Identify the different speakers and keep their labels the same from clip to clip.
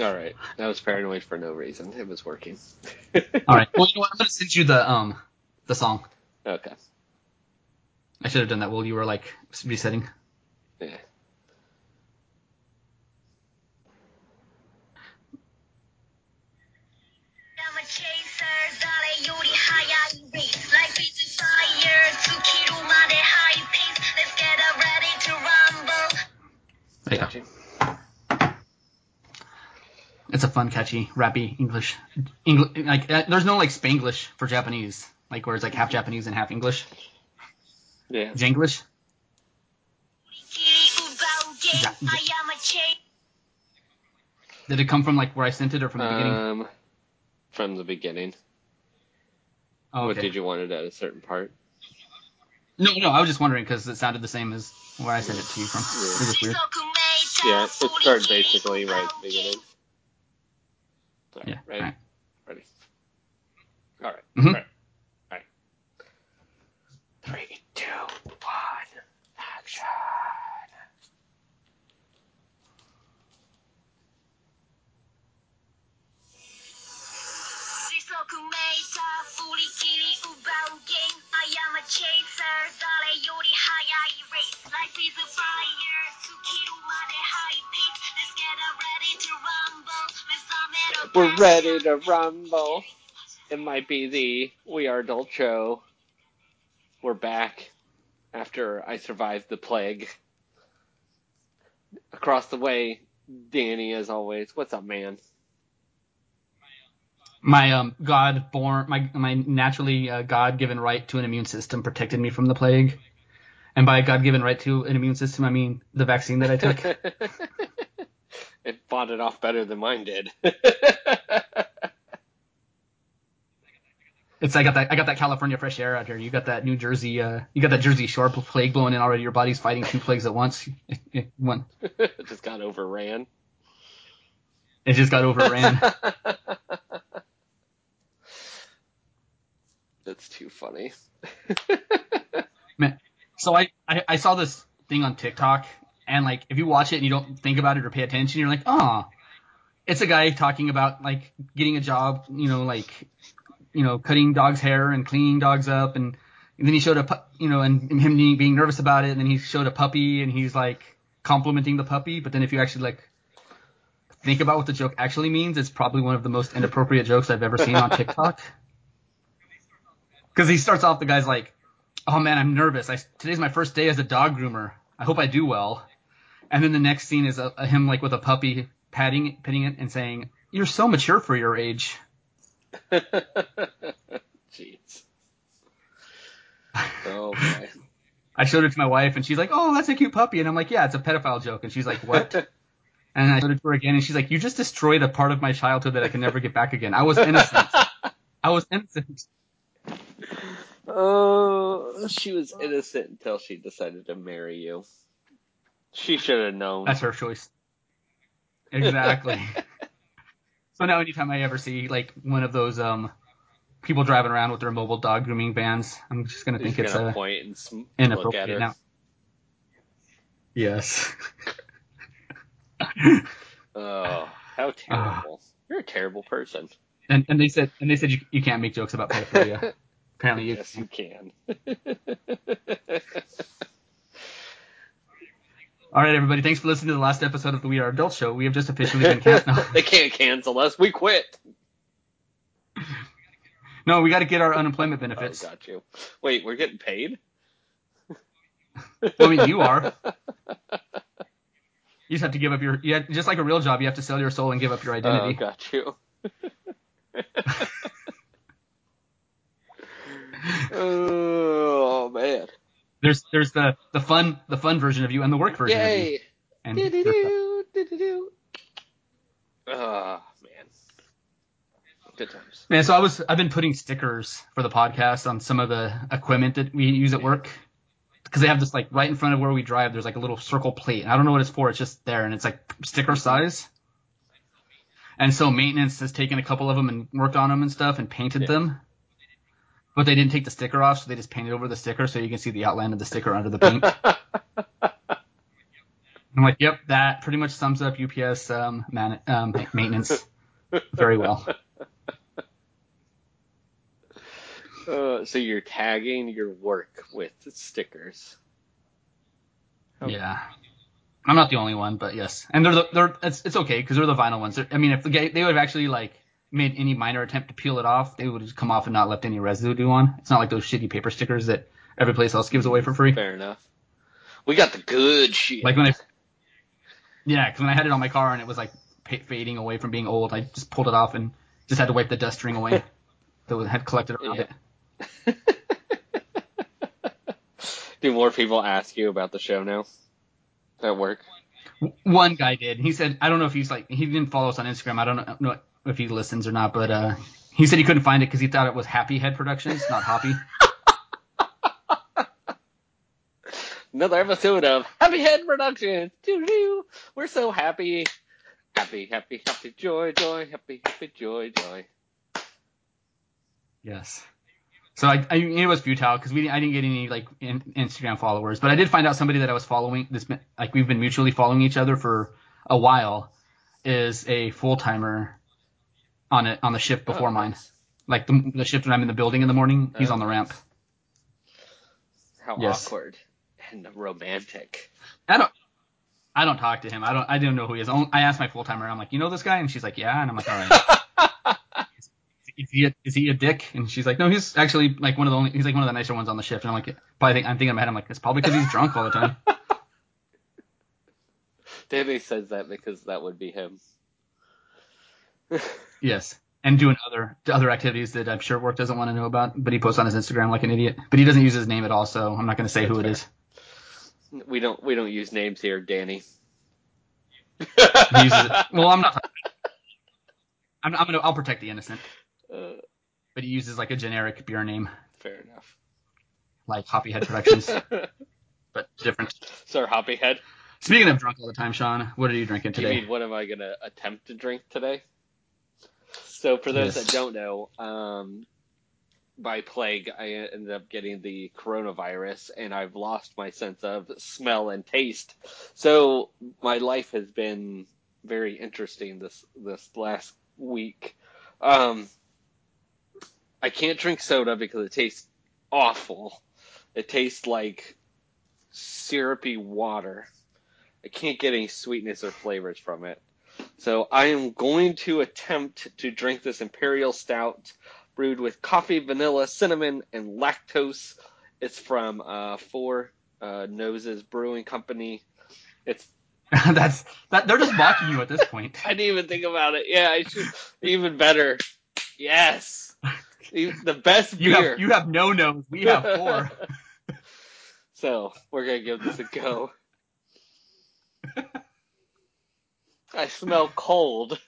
Speaker 1: All right, I was paranoid for no reason. It was working.
Speaker 2: All right. Well, you know what? I'm gonna send you the um the song.
Speaker 1: Okay.
Speaker 2: I should have done that while you were like resetting.
Speaker 1: Yeah.
Speaker 2: There it's a fun, catchy, rappy English. English like uh, there's no like Spanglish for Japanese, like where it's like half Japanese and half English.
Speaker 1: Yeah.
Speaker 2: Janglish. Did it come from like where I sent it or from the
Speaker 1: um, beginning? From the beginning.
Speaker 2: Oh, okay.
Speaker 1: What did you want it at a certain part?
Speaker 2: No, no, I was just wondering because it sounded the same as where I sent it to you from. Yeah, it,
Speaker 1: yeah, it started basically right at the beginning. So,
Speaker 2: Yeah.
Speaker 1: Ready?
Speaker 2: alright.
Speaker 1: Ready. All right.
Speaker 2: Mhm.
Speaker 1: All right. All right. Three, two, one, action.
Speaker 3: 時速メーター振り切り奪う game I am a chaser 誰より速い race Life is a fire 尽きるまで high pace Let's
Speaker 1: we're ready to rumble. It might be the We Are Adult show. We're back after I survived the plague. Across the way, Danny, as always. What's up, man?
Speaker 2: My um God born my my naturally uh, God given right to an immune system protected me from the plague. And by God given right to an immune system, I mean the vaccine that I took.
Speaker 1: it fought it off better than mine did.
Speaker 2: It's I got that I got that California fresh air out here. You got that New Jersey uh you got that Jersey Shore plague blowing in already. Your body's fighting two plagues at once. One
Speaker 1: just got overran.
Speaker 2: it just got overran.
Speaker 1: That's too funny.
Speaker 2: Man, so I, I I saw this thing on TikTok and like if you watch it and you don't think about it or pay attention, you're like, oh, it's a guy talking about like getting a job, you know, like you know, cutting dogs' hair and cleaning dogs up, and, and then he showed a pu- you know, and, and him being, being nervous about it, and then he showed a puppy and he's like complimenting the puppy, but then if you actually like think about what the joke actually means, it's probably one of the most inappropriate jokes I've ever seen on TikTok. Because he starts off, the guy's like, "Oh man, I'm nervous. I, today's my first day as a dog groomer. I hope I do well." And then the next scene is a, a him like with a puppy patting it, petting it, and saying, "You're so mature for your age."
Speaker 1: Jeez. Oh boy.
Speaker 2: I showed it to my wife, and she's like, "Oh, that's a cute puppy," and I'm like, "Yeah, it's a pedophile joke," and she's like, "What?" and I showed it to her again, and she's like, "You just destroyed a part of my childhood that I can never get back again. I was innocent. I was innocent."
Speaker 1: oh, she was innocent until she decided to marry you. She should have known.
Speaker 2: That's her choice. Exactly. so now anytime I ever see like one of those um people driving around with their mobile dog grooming bands, I'm just gonna
Speaker 1: You're
Speaker 2: think
Speaker 1: just
Speaker 2: it's
Speaker 1: gonna
Speaker 2: a
Speaker 1: point and sm- look
Speaker 2: inappropriate
Speaker 1: at her.
Speaker 2: now. Yes.
Speaker 1: Oh, how terrible! You're a terrible person.
Speaker 2: and and they said and they said you you can't make jokes about pedophilia. Apparently you
Speaker 1: yes, you can.
Speaker 2: All right, everybody. Thanks for listening to the last episode of the We Are Adult Show. We have just officially been canceled.
Speaker 1: they can't cancel us. We quit.
Speaker 2: no, we got to get our unemployment
Speaker 1: Oh,
Speaker 2: benefits.
Speaker 1: got you. Wait, we're getting paid?
Speaker 2: I mean, you are. You just have to give up your. You have, just like a real job, you have to sell your soul and give up your
Speaker 1: Oh,
Speaker 2: identity.
Speaker 1: got you. Uh, man!
Speaker 2: There's there's the the fun the fun version of you and the work version of you.
Speaker 1: Yay!
Speaker 2: And.
Speaker 1: Oh man! Good times.
Speaker 2: man, so I was I've been putting stickers for the podcast on some of the equipment that we use at work because they have this like right in front of where we drive. There's like a little circle plate. And I don't know what it's for. It's just there and it's like sticker size. And so maintenance has taken a couple of them and worked on them and stuff and painted
Speaker 1: Yeah.
Speaker 2: them. But they didn't take the sticker off, so they just painted over the sticker so you can see the outline of the sticker under the paint. I'm like, yep, that pretty much sums up UPS um, man, um, maintenance very well.
Speaker 1: Uh, so you're tagging your work with stickers. Oh.
Speaker 2: Yeah. I'm not the only one, but yes, and they're the, they're it's, it's okay because they're the vinyl ones. They're, I mean, if the guy, they would have actually like made any minor attempt to peel it off, they would just come off and not left any residue on. It's not like those shitty paper stickers that every place else gives away for free.
Speaker 1: Fair enough. We got the good shit.
Speaker 2: Like when I, yeah, because when I had it on my car and it was like fading away from being old, I just pulled it off and just had to wipe the dust ring away that had collected around
Speaker 1: Yeah.
Speaker 2: it.
Speaker 1: Do more people ask you about the show now? At work?
Speaker 2: One guy did. He said, I don't know if he's like, he didn't follow us on Instagram. I don't know if he listens or not, but uh, he said he couldn't find it because he thought it was Happy Head Productions, not Hoppy.
Speaker 1: Another episode of Happy Head Productions. Doo-doo. We're so happy. Happy, happy, happy, joy, joy, happy, happy, joy, joy.
Speaker 2: Yes. So I, I it was futile because we I didn't get any like in, Instagram followers, but I did find out somebody that I was following. This like we've been mutually following each other for a while is a full timer on it on the shift oh, before
Speaker 1: Oh,
Speaker 2: mine.
Speaker 1: nice.
Speaker 2: Like the, the shift when I'm in the building in the morning, oh, he's
Speaker 1: Oh,
Speaker 2: on the ramp.
Speaker 1: How
Speaker 2: Yes.
Speaker 1: awkward and romantic.
Speaker 2: I don't. I don't talk to him. I don't. I don't know who he is. I asked my full timer. I'm like, you know this guy, and she's like, yeah. And I'm like, all right. is he a, is he a dick? And she's like, no, he's actually like one of the only. He's like one of the nicer ones on the shift. And I'm like, probably think I'm thinking in my head. I'm like, it's probably because he's drunk all the time.
Speaker 1: Danny says that because that would be him.
Speaker 2: yes. And doing other other activities that I'm sure work doesn't want to know about, but he posts on his Instagram like an idiot. But he doesn't use his name at all, so I'm not going to say who it
Speaker 1: That's
Speaker 2: is.
Speaker 1: We don't we don't use names here, Danny.
Speaker 2: Uses it. Well, I'm not. I'm, I'm gonna. I'll protect the innocent.
Speaker 1: Uh,
Speaker 2: But he uses like a generic beer name,
Speaker 1: fair enough.
Speaker 2: like Hoppy Head Productions, but different.
Speaker 1: Sir Hoppy Head.
Speaker 2: Speaking of drunk all the time, Sean, what are you drinking
Speaker 1: Do you
Speaker 2: today?
Speaker 1: mean what am I gonna attempt to drink today? So for those
Speaker 2: Yes.
Speaker 1: that don't know, um, by plague, I ended up getting the coronavirus, and I've lost my sense of smell and taste. So my life has been very interesting this this last week. Um, I can't drink soda because it tastes awful. It tastes like syrupy water. I can't get any sweetness or flavors from it. So I am going to attempt to drink this imperial stout brewed with coffee, vanilla, cinnamon, and lactose. It's from uh, Four uh, Noses Brewing Company. It's
Speaker 2: That's that. They're just mocking you at this point.
Speaker 1: I didn't even think about it. Yeah, I should even better. Yes, the best
Speaker 2: You
Speaker 1: beer.
Speaker 2: have you have no nose. We have four.
Speaker 1: so we're gonna give this a go. I smell cold.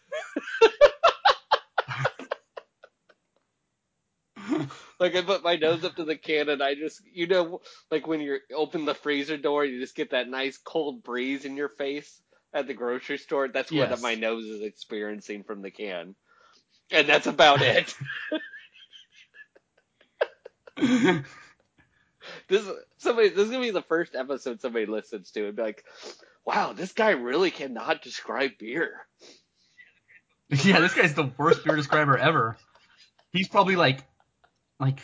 Speaker 1: like I put my nose up to the can and I just, you know, like when you open the freezer door, you just get that nice cold breeze in your face at the grocery store. That's
Speaker 2: Yes.
Speaker 1: what my nose is experiencing from the can, and that's about it. This somebody this is gonna be the first episode somebody listens to and be like, "Wow, this guy really cannot describe beer."
Speaker 2: yeah, this guy's the worst beer describer ever. He's probably like, like,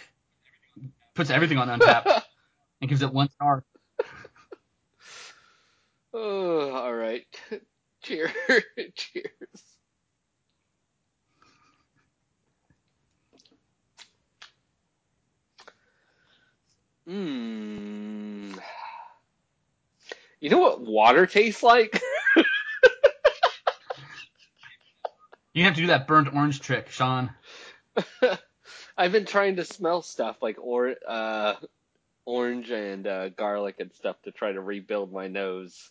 Speaker 2: puts everything on Untappd and gives it one star.
Speaker 1: oh, all right. Cheers. Cheers. Mmm. You know what water tastes like?
Speaker 2: You have to do that burnt orange trick, Sean.
Speaker 1: I've been trying to smell stuff like or uh, orange and uh, garlic and stuff to try to rebuild my nose.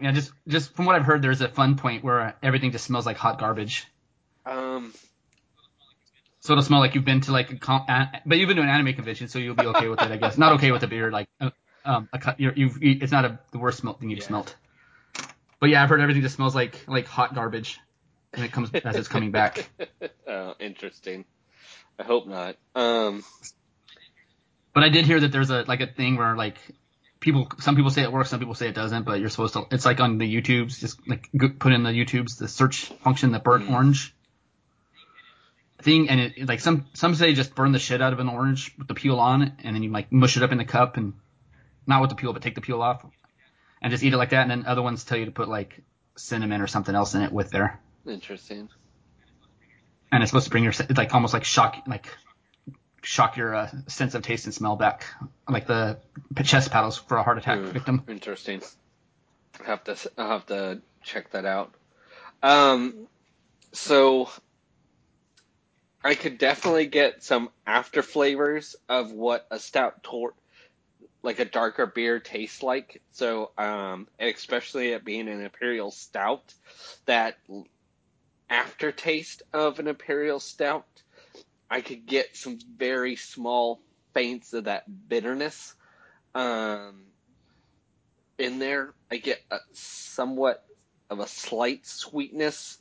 Speaker 2: Yeah, just just from what I've heard, there's a fun point where everything just smells like hot garbage.
Speaker 1: Um,
Speaker 2: So it'll smell like you've been to like a a- but you've been to an anime convention, so you'll be okay with it, I guess. Not okay with the beer, like uh, um, a, cut- you're, you've you, it's not a, the worst smell thing you've
Speaker 1: Yeah.
Speaker 2: smelt. But yeah, I've heard everything just smells like like hot garbage, and it comes as it's coming back.
Speaker 1: oh, interesting. I hope not. Um,
Speaker 2: But I did hear that there's a like a thing where like people some people say it works, some people say it doesn't, but you're supposed to. It's like on the YouTubes, just like put in the YouTubes the search function, the burnt
Speaker 1: Mm.
Speaker 2: orange thing, and it like some some say just burn the shit out of an orange with the peel on, it, and then you like mush it up in the cup and not with the peel, but take the peel off and just eat it like that. And then other ones tell you to put like cinnamon or something else in it with there,
Speaker 1: Interesting.
Speaker 2: and it's supposed to bring your it's like almost like shock like shock your uh, sense of taste and smell back, like the chest paddles for a heart attack
Speaker 1: Hmm,
Speaker 2: victim.
Speaker 1: Interesting. I'll have to I'll have to check that out. Um, so I could definitely get some after flavors of what a stout tort like a darker beer tastes like. So um, especially it being an imperial stout, that aftertaste of an imperial stout, I could get some very small feints of that bitterness. Um, in there. I get a, somewhat of a slight sweetness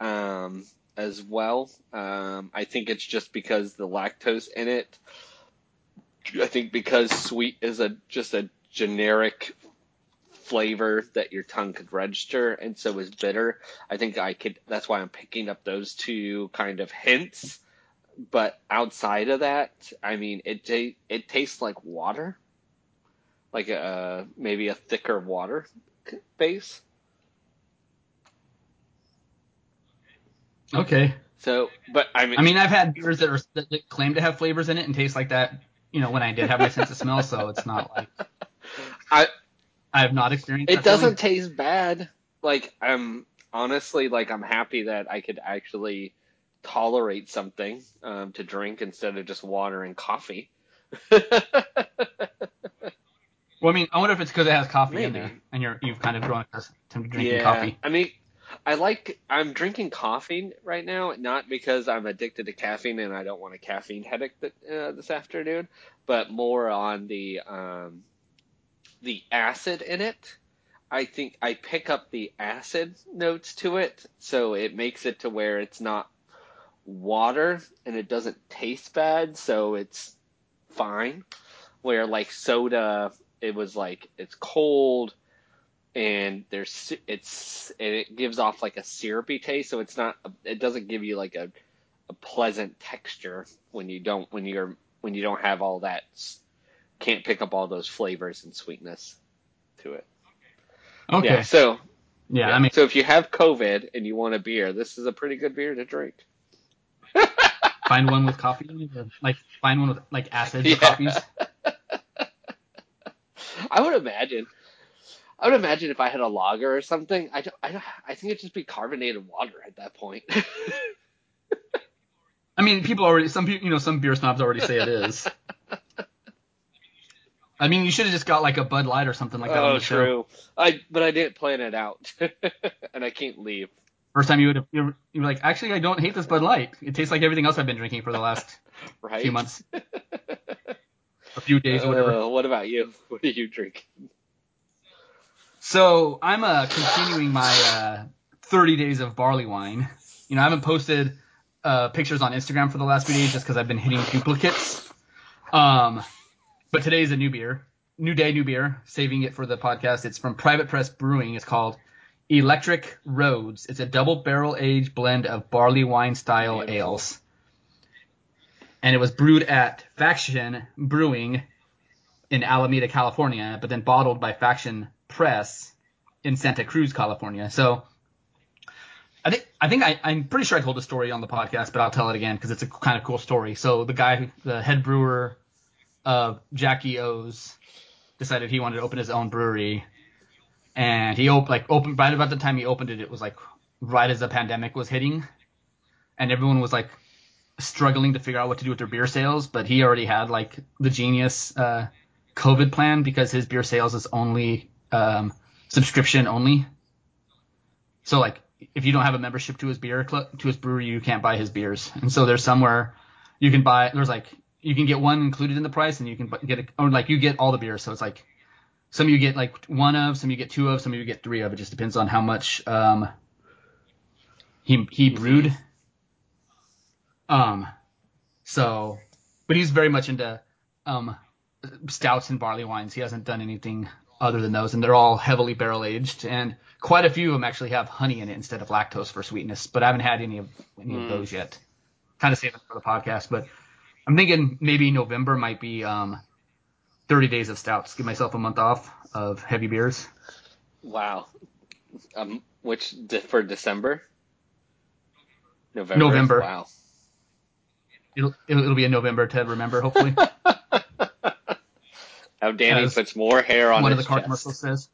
Speaker 1: um, as well. Um, I think it's just because the lactose in it. I think because sweet is a just a generic flavor that your tongue could register, and so is bitter. I think I could. That's why I'm picking up those two kind of hints. But outside of that, I mean, it ta- it tastes like water like a maybe a thicker water base.
Speaker 2: Okay.
Speaker 1: So, but I mean,
Speaker 2: I mean, I've had beers that are that, that claim to have flavors in it and taste like that. You know, when I did have my sense of smell, so it's not like
Speaker 1: I
Speaker 2: I have not experienced.
Speaker 1: it doesn't
Speaker 2: feeling.
Speaker 1: taste bad. Like I'm honestly like I'm happy that I could actually tolerate something um, to drink instead of just water and coffee.
Speaker 2: Well, I mean, I wonder if it's because it has coffee in there, and you're you've kind of grown accustomed to drinking coffee.
Speaker 1: I mean, I like I'm drinking coffee right now, not because I'm addicted to caffeine and I don't want a caffeine headache that, uh, this afternoon, but more on the um, the acid in it. I think I pick up the acid notes to it, so it makes it to where it's not water and it doesn't taste bad, so it's fine. Where like soda, it was like it's cold and there's it's and it gives off like a syrupy taste, so it's not it doesn't give you like a a pleasant texture when you don't when you're when you don't have all that can't pick up all those flavors and sweetness to it.
Speaker 2: Okay.
Speaker 1: Yeah. So
Speaker 2: Yeah, I mean,
Speaker 1: so if you have COVID and you want a beer, this is a pretty good beer to drink.
Speaker 2: find one with coffee, in it, or, like find one with like acids
Speaker 1: Yeah.
Speaker 2: or coffees.
Speaker 1: I would imagine. I would imagine if I had a lager or something, I, don't, I, don't, I think it'd just be carbonated water at that point.
Speaker 2: I mean, people already some people, you know, some beer snobs already say it is. I mean, you should have just got like a Bud Light or something like that on
Speaker 1: oh,
Speaker 2: the show.
Speaker 1: true. I but I didn't plan it out, and I can't leave.
Speaker 2: First time you would have, you were like, actually, I don't hate this Bud Light. It tastes like everything else I've been drinking for the last
Speaker 1: Right?
Speaker 2: few months, a few days, or whatever.
Speaker 1: Uh, what about you? What do you drink?
Speaker 2: So I'm uh, continuing my uh, 30 days of barley wine. You know, I haven't posted uh, pictures on Instagram for the last few days just because I've been hitting duplicates. Um, but today's a new beer, new day, new beer. Saving it for the podcast. It's from Private Press Brewing. It's called Electric Roads. It's a double barrel aged blend of barley wine style
Speaker 1: Beautiful.
Speaker 2: ales. And it was brewed at Faction Brewing in Alameda, California, but then bottled by Faction Press in Santa Cruz, California. So I think I think I, I'm pretty sure I told the story on the podcast, but I'll tell it again because it's a kind of cool story. So the guy, the head brewer of Jackie O's, decided he wanted to open his own brewery, and he op- like opened right about the time he opened it, it was like right as the pandemic was hitting, and everyone was like struggling to figure out what to do with their beer sales, but he already had like the genius uh, COVID plan because his beer sales is only um, subscription only. So like if you don't have a membership to his beer club to his brewery, you can't buy his beers. And so there's somewhere you can buy. There's like you can get one included in the price, and you can get a, or like you get all the beers. So it's like some you get like one of, some you get two of, some you get three of. It just depends on how much um, he he brewed. Um, so, but he's very much into um stouts and barley wines. He hasn't done anything other than those, and they're all heavily barrel aged, and quite a few of them actually have honey in it instead of lactose for sweetness. But I haven't had any of any of
Speaker 1: Mm.
Speaker 2: those yet. Kind of saving for the podcast, but I'm thinking maybe November might be um, 30 days of stouts. Give myself a month off of heavy beers.
Speaker 1: Wow. Um, which for December? November.
Speaker 2: November.
Speaker 1: Wow.
Speaker 2: It'll, it'll, it'll be in November to remember, hopefully.
Speaker 1: How Danny
Speaker 2: As
Speaker 1: puts more hair on
Speaker 2: one of the car commercials says.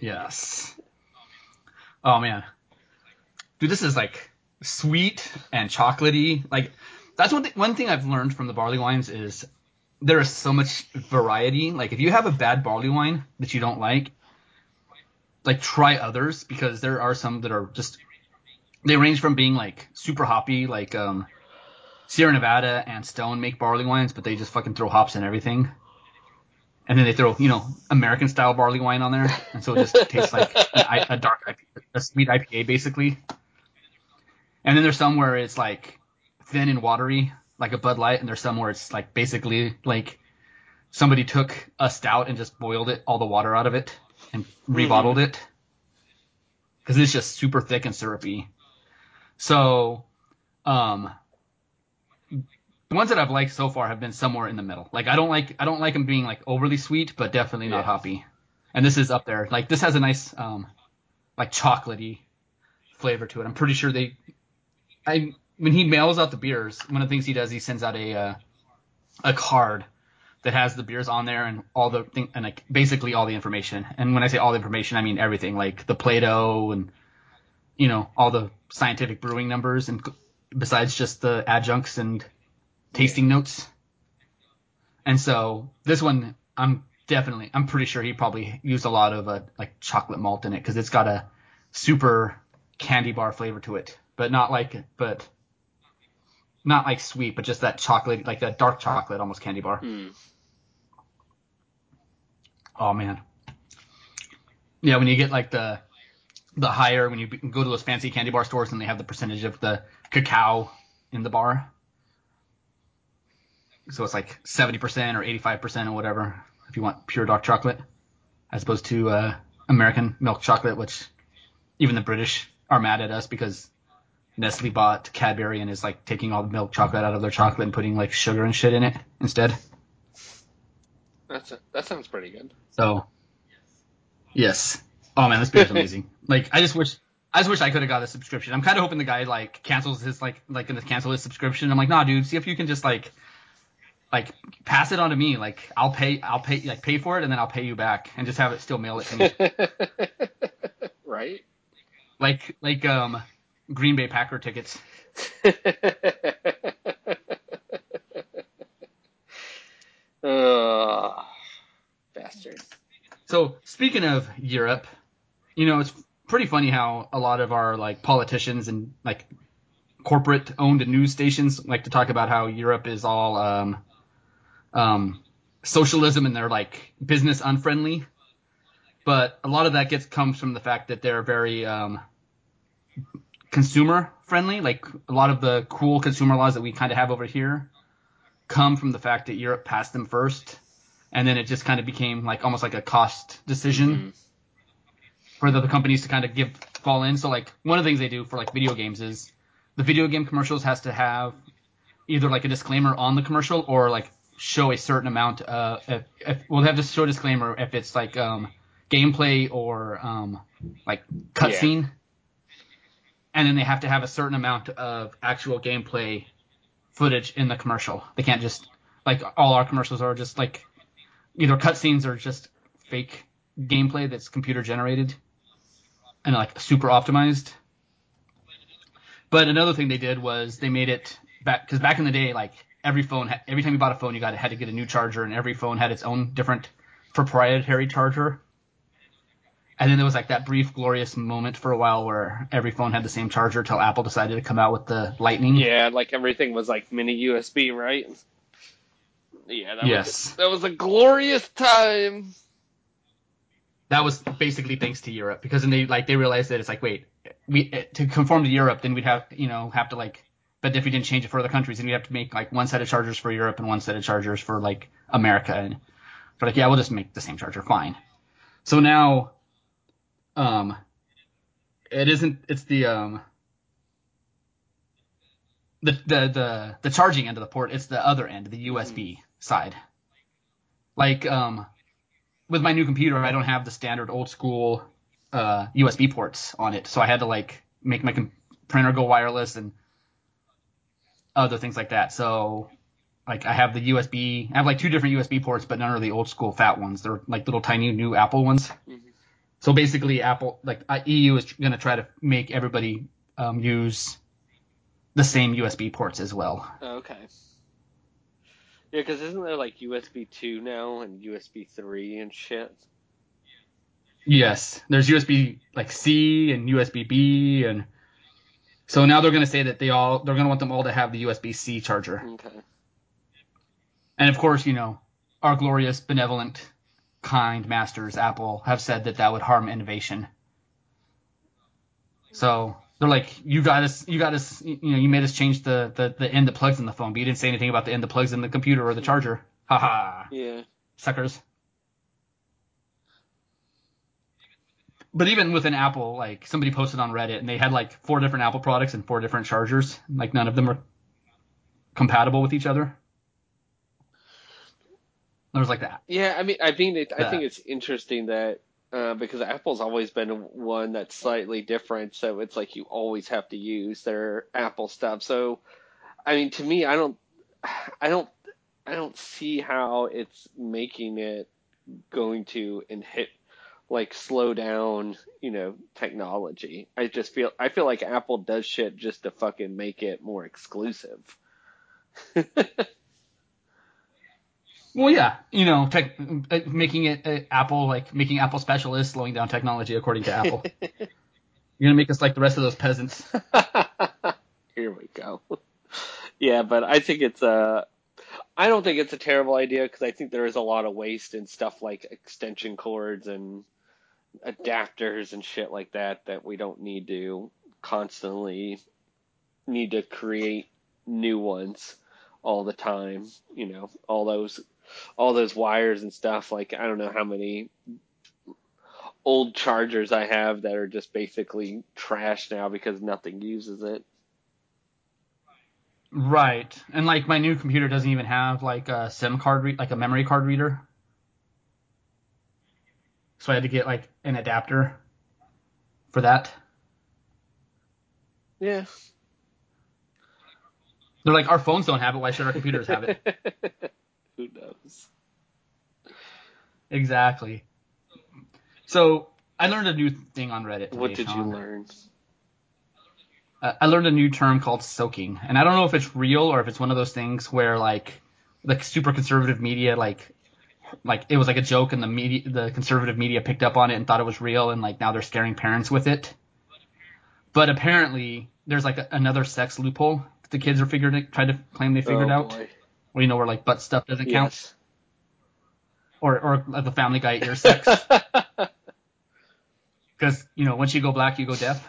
Speaker 2: Yes. Oh man, dude, this is like sweet and chocolatey. Like that's one thing. One thing I've learned from the barley wines is there is so much variety. Like if you have a bad barley wine that you don't like, like try others because there are some that are just they range from being like super hoppy, like um Sierra Nevada and Stone make barley wines, but they just fucking throw hops in everything. And then they throw, you know, American style barley wine on there, and so it just tastes like an a dark IPA, a sweet IPA basically. And then there's some where it's like thin and watery, like a Bud Light, and there's some where it's like basically like somebody took a stout and just boiled it, all the water out of it, and rebottled it, because it's just super thick and syrupy. So, um, the ones that I've liked so far have been somewhere in the middle. Like I don't like I don't like them being like overly sweet, but definitely not
Speaker 1: Yeah.
Speaker 2: hoppy. And this is up there. Like this has a nice um like chocolatey flavor to it. I'm pretty sure they I when he mails out the beers, one of the things he does he sends out a uh, a card that has the beers on there and all the thing and like basically all the information. And when I say all the information, I mean everything like the Plato and you know all the scientific brewing numbers and besides just the adjuncts and tasting notes. And so this one, I'm definitely, I'm pretty sure he probably used a lot of uh, like chocolate malt in it because it's got a super candy bar flavor to it, but not like, but not like sweet, but just that chocolate, like that dark chocolate, almost candy bar.
Speaker 1: Hmm.
Speaker 2: Oh man. Yeah, when you get like the the higher when you go to those fancy candy bar stores and they have the percentage of the cacao in the bar. So it's like 70% or 85% or whatever if you want pure dark chocolate as opposed to uh, American milk chocolate which even the British are mad at us because Nestle bought Cadbury and is like taking all the milk chocolate out of their chocolate and putting like sugar and shit in it instead.
Speaker 1: That's that sounds pretty good.
Speaker 2: So, yes. Oh man, this beer is amazing. like, I just wish, I just wish I could have got a subscription. I'm kind of hoping the guy like cancels his like, like gonna cancel his subscription. I'm like, nah, dude, see if you can just like, like pass it on to me. Like, I'll pay, I'll pay, like pay for it, and then I'll pay you back, and just have it still mail it to me.
Speaker 1: right?
Speaker 2: like, like um, Green Bay Packer tickets.
Speaker 1: Ugh. bastard.
Speaker 2: So speaking of Europe, you know, it's pretty funny how a lot of our like politicians and like corporate owned news stations like to talk about how Europe is all um, um, socialism and they're like business unfriendly. But a lot of that gets comes from the fact that they're very um, consumer friendly. Like a lot of the cool consumer laws that we kind of have over here come from the fact that Europe passed them first, and then it just kind of became like almost like a cost decision
Speaker 1: Mhm.
Speaker 2: for the, the companies to kind of give fall in. So like one of the things they do for like video games is the video game commercials has to have either like a disclaimer on the commercial or like show a certain amount uh if, if well they have to show a disclaimer if it's like um gameplay or um like cutscene. And then they have to have a certain amount of actual gameplay footage in the commercial. They can't just like all our commercials are just like either cutscenes or just fake gameplay that's computer generated and like super optimized. But another thing they did was they made it back because back in the day, like every phone, every time you bought a phone, you got had to get a new charger, and every phone had its own different proprietary charger. And then there was like that brief glorious moment for a while where every phone had the same charger till Apple decided to come out with the Lightning.
Speaker 1: Yeah, like everything was like mini USB, right? Yeah, that
Speaker 2: Yes.
Speaker 1: was that was a glorious time.
Speaker 2: that was basically thanks to Europe because then they like they realized that it's like wait we to conform to Europe then we'd have you know have to like but if you didn't change it for other countries, then you have to make like one set of chargers for Europe and one set of chargers for like America. And they're like, yeah, we'll just make the same charger, fine. So now, um, it isn't. It's the um, the the the the charging end of the port. It's the other end, the USB side. Like um, with my new computer, I don't have the standard old school uh, USB ports on it, so I had to like make my com- printer go wireless and other things like that. So like I have the USB, I have like two different USB ports, but none are the old school fat ones. They're like little tiny new Apple ones.
Speaker 1: Mhm.
Speaker 2: So basically, Apple like EU is going to try to make everybody um, use the same USB ports as well.
Speaker 1: Okay. Yeah, because isn't there like USB two now and USB three and shit?
Speaker 2: Yes, there's USB like C and USB B, and so now they're going to say that they all they're going to want them all to have the USB C charger.
Speaker 1: Okay.
Speaker 2: And of course, you know, our glorious, benevolent, kind masters, Apple, have said that that would harm innovation. So they're like, you got us, you got us, you know, you made us change the, the, the end that plugs in the phone, but you didn't say anything about the end that plugs in the computer or the charger. Haha,
Speaker 1: Yeah.
Speaker 2: suckers. But even with an Apple, like somebody posted on Reddit and they had like four different Apple products and four different chargers. Like none of them are compatible with each other. There was like that.
Speaker 1: Yeah, I mean, I mean, it, I think it's interesting that uh, because Apple's always been one that's slightly different, so it's like you always have to use their Apple stuff. So, I mean, to me, I don't, I don't, I don't see how it's making it going to inhibit, like, slow down, you know, technology. I just feel, I feel like Apple does shit just to fucking make it more exclusive.
Speaker 2: Well, yeah, you know, tech, uh, making it uh, Apple, like making Apple special is slowing down technology according to Apple. You're gonna make us like the rest of those peasants.
Speaker 1: Here we go. Yeah, but I think it's a. I don't think it's a terrible idea because I think there is a lot of waste in stuff like extension cords and adapters and shit like that that we don't need to constantly need to create new ones all the time. You know, all those all those wires and stuff. Like I don't know how many old chargers I have that are just basically trash now because nothing uses it.
Speaker 2: Right, and like my new computer doesn't even have like a SIM card, re- like a memory card reader. So I had to get like an adapter for that.
Speaker 1: Yeah.
Speaker 2: They're like, our phones don't have it. Why should our computers have it?
Speaker 1: Who knows?
Speaker 2: exactly. So I learned a new thing on Reddit. Today,
Speaker 1: What did you learn?
Speaker 2: uh, I learned a new term called soaking, and I don't know if it's real or if it's one of those things where like the super conservative media like like it was like a joke and the media the conservative media picked up on it and thought it was real and like now they're scaring parents with it. But apparently there's like a, another sex loophole that the kids are figured tried to claim they figured
Speaker 1: oh,
Speaker 2: out.
Speaker 1: Boy.
Speaker 2: Where you know where like butt stuff doesn't count or or like the Family Guy ear sex because you know once you go black you go deaf.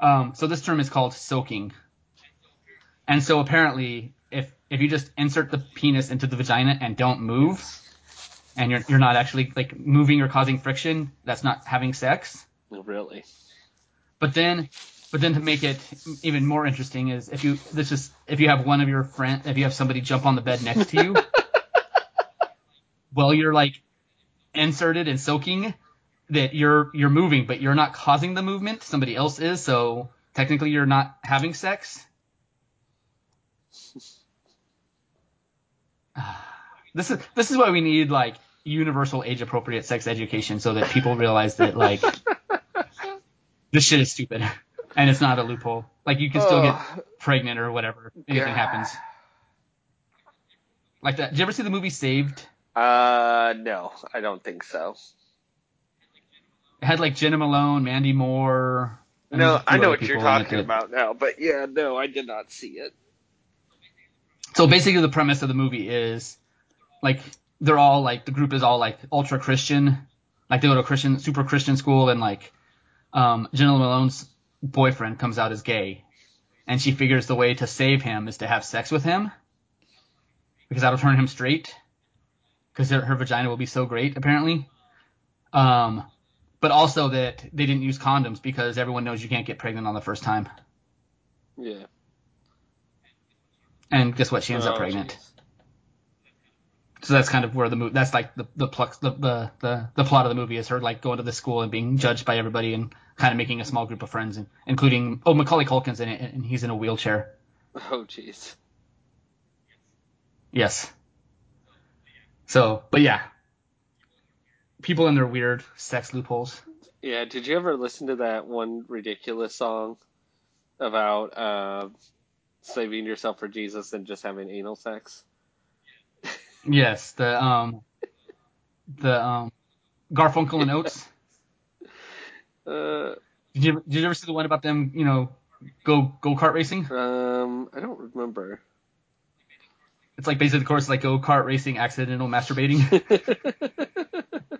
Speaker 2: Um, so this term is called soaking, and so apparently if you just insert the penis into the vagina and don't move, and you're you're not actually like moving or causing friction, that's not having sex.
Speaker 1: really?
Speaker 2: But then, but then to make it even more interesting is if you this is if you have one of your friend if you have somebody jump on the bed next to you, while you're like inserted and soaking, that you're you're moving, but you're not causing the movement. Somebody else is, so technically you're not having sex. This is this is why we need like universal age appropriate sex education so that people realize that like this shit is stupid and it's not a loophole. Like you can still get
Speaker 1: Oh,
Speaker 2: pregnant or whatever. If anything
Speaker 1: God.
Speaker 2: happens. Like that. Did you ever see the movie Saved?
Speaker 1: Uh, no, I don't think so.
Speaker 2: It had like Jena Malone, Mandy Moore.
Speaker 1: No,
Speaker 2: there's a few
Speaker 1: I know what you're
Speaker 2: people in it
Speaker 1: talking about now, but yeah, no, I did not see it.
Speaker 2: So basically, the premise of the movie is like they're all like the group is all like ultra Christian, like they go to Christian, super Christian school, and like um, Jena Malone's boyfriend comes out as gay, and she figures the way to save him is to have sex with him because that'll turn him straight because her, her vagina will be so great apparently. Um, but also that they didn't use condoms because everyone knows you can't get pregnant on the first time.
Speaker 1: Yeah.
Speaker 2: And guess what? She ends up
Speaker 1: Oh,
Speaker 2: pregnant.
Speaker 1: jeez.
Speaker 2: So that's kind of where the movie. That's like the the, plux, the the the the plot of the movie is her like going to the school and being judged by everybody and kind of making a small group of friends, and, including oh Macaulay Culkin's in it and he's in a wheelchair.
Speaker 1: Oh, jeez.
Speaker 2: Yes. So, but yeah, people in their weird sex loopholes.
Speaker 1: Yeah, did you ever listen to that one ridiculous song about uh, saving yourself for Jesus and just having anal sex?
Speaker 2: Yes, the um, the um, Garfunkel and Oates.
Speaker 1: Uh,
Speaker 2: Did you did you ever see the one about them? You know, go go kart racing.
Speaker 1: um, I don't remember.
Speaker 2: It's like basically the course like go kart racing, accidental masturbating.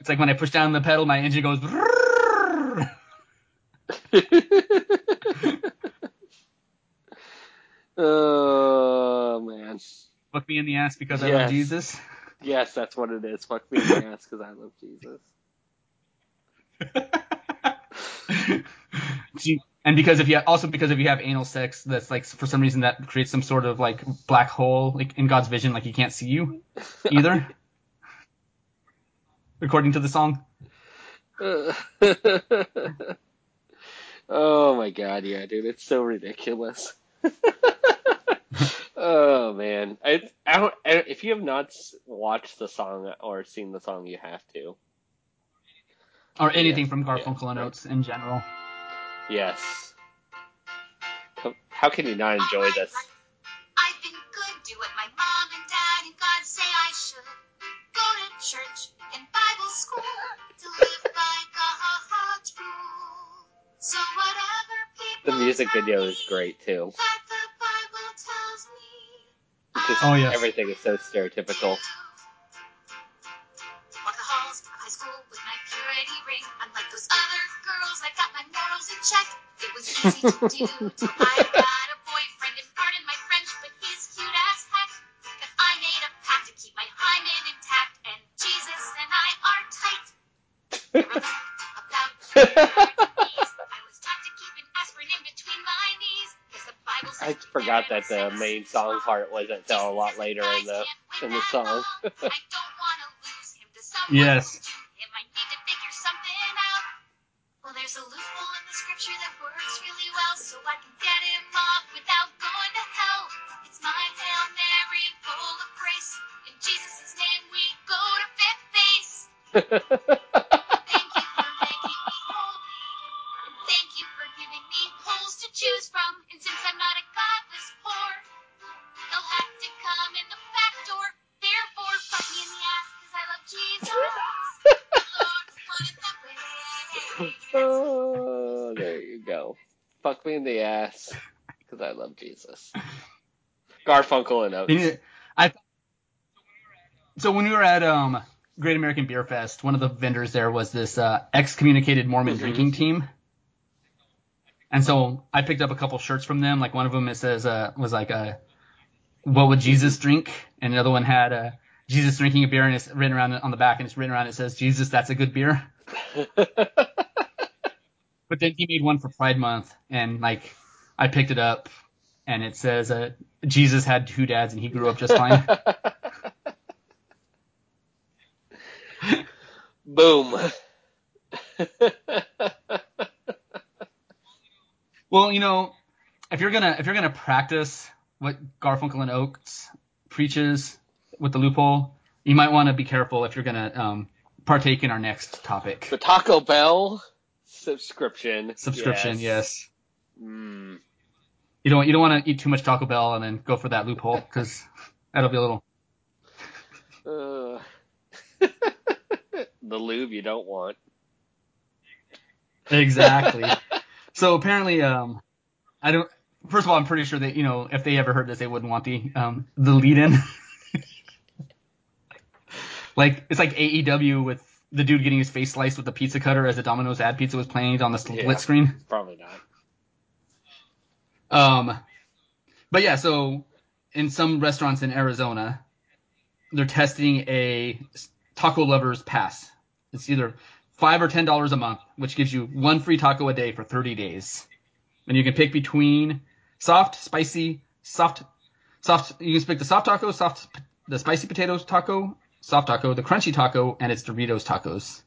Speaker 2: It's like when I push down the pedal, my engine goes.
Speaker 1: oh man,
Speaker 2: Fuck me in the ass because I love Jesus.
Speaker 1: yes, that's what it is. Fuck me in the ass because I love Jesus.
Speaker 2: See, and because if you also because if you have anal sex, that's like for some reason that creates some sort of like black hole like in God's vision, like he can't see you either. According to the song.
Speaker 1: oh my god, yeah, dude, it's so ridiculous. oh man, I, I don't. I, if you have not watched the song or seen the song, you have to.
Speaker 2: Or anything
Speaker 1: Yeah,
Speaker 2: from
Speaker 1: yeah,
Speaker 2: Garfunkel and. Oates in general.
Speaker 1: Yes. How- How can you not enjoy this?
Speaker 3: I've been good, do what my mom and dad and God say I should. Go to church and Bible school to live by God's rule. So whatever
Speaker 1: The music video is great too.
Speaker 3: That the Bible tells me.
Speaker 1: Just
Speaker 2: Oh, yes.
Speaker 1: everything is so stereotypical. Forgot that the main song part wasn't until a lot later in the in the song.
Speaker 2: Yes.
Speaker 3: Jesus.
Speaker 1: Garfunkel and Oates.
Speaker 2: I so when we were at um Great American Beer Fest, one of the vendors there was this uh, excommunicated Mormon
Speaker 1: Mhm.
Speaker 2: drinking team, and so I picked up a couple shirts from them. Like one of them it says uh, was like a what would Jesus drink, and another one had uh, Jesus drinking a beer, and it's written around on the back, and it's written around it says Jesus, that's a good beer. But then he made one for Pride Month, and like I picked it up, and it says uh, Jesus had two dads, and he grew up just fine.
Speaker 1: Boom.
Speaker 2: Well, you know, if you're gonna if you're gonna practice what Garfunkel and Oates preaches with the loophole, you might want to be careful if you're gonna um, partake in our next topic.
Speaker 1: the Taco Bell subscription.
Speaker 2: Subscription, yes.
Speaker 1: Mm.
Speaker 2: You don't you don't want to eat too much Taco Bell and then go for that loophole because that'll be a little.
Speaker 1: Uh, the lube you don't want.
Speaker 2: Exactly. so apparently, um, I don't. First of all, I'm pretty sure that you know if they ever heard this, they wouldn't want the um the lead in. like it's like AEW with the dude getting his face sliced with the pizza cutter as the Domino's ad pizza was playing on the split
Speaker 1: Yeah.
Speaker 2: screen.
Speaker 1: Probably not.
Speaker 2: Um, but yeah, so in some restaurants in Arizona, they're testing a taco lovers pass. It's either five or ten dollars a month, which gives you one free taco a day for 30 days, and you can pick between soft, spicy, soft, soft. You can pick the soft taco, soft, the spicy potatoes taco, soft taco, the crunchy taco, and its Doritos tacos.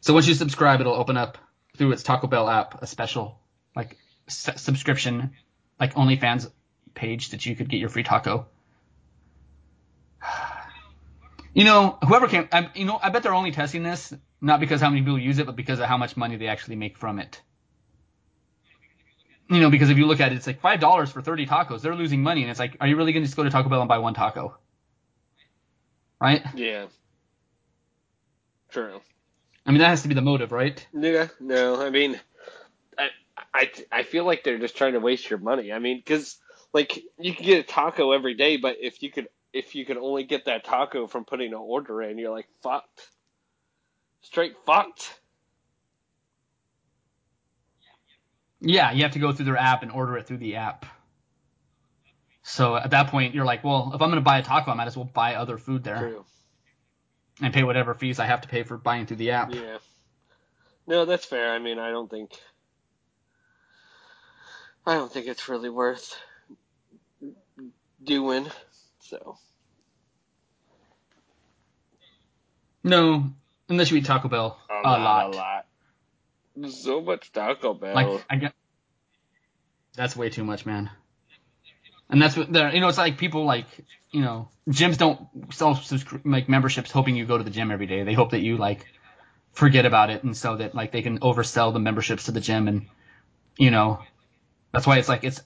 Speaker 2: So once you subscribe, it'll open up through its Taco Bell app a special like s- subscription, like OnlyFans page that you could get your free taco. You know, whoever came, I, you know, I bet they're only testing this not because how many people use it, but because of how much money they actually make from it. You know, because if you look at it, it's like five dollars for thirty tacos. They're losing money, and it's like, are you really going to just go to Taco Bell and buy one taco? Right?
Speaker 1: Yeah. True.
Speaker 2: I mean, that has to be the motive, right?
Speaker 1: Yeah. No, I mean, I I feel like they're just trying to waste your money. I mean, because like you can get a taco every day, but if you could if you could only get that taco from putting an order in, you're like fucked. Straight fucked.
Speaker 2: Yeah, you have to go through their app and order it through the app. So at that point, you're like, well, if I'm going to buy a taco, I might as well buy other food there
Speaker 1: True.
Speaker 2: and pay whatever fees I have to pay for buying through the app.
Speaker 1: Yeah. No, that's fair. I mean, I don't think I don't think it's really worth doing. So
Speaker 2: No, unless you eat Taco Bell oh, a, lot.
Speaker 1: a lot. So much Taco Bell.
Speaker 2: Like I get, that's way too much, man. And that's what they're, you know, it's like people like, you know, gyms don't sell subscri- like memberships hoping you go to the gym every day. They hope that you like forget about it and so that like they can oversell the memberships to the gym and, you know, that's why it's like it's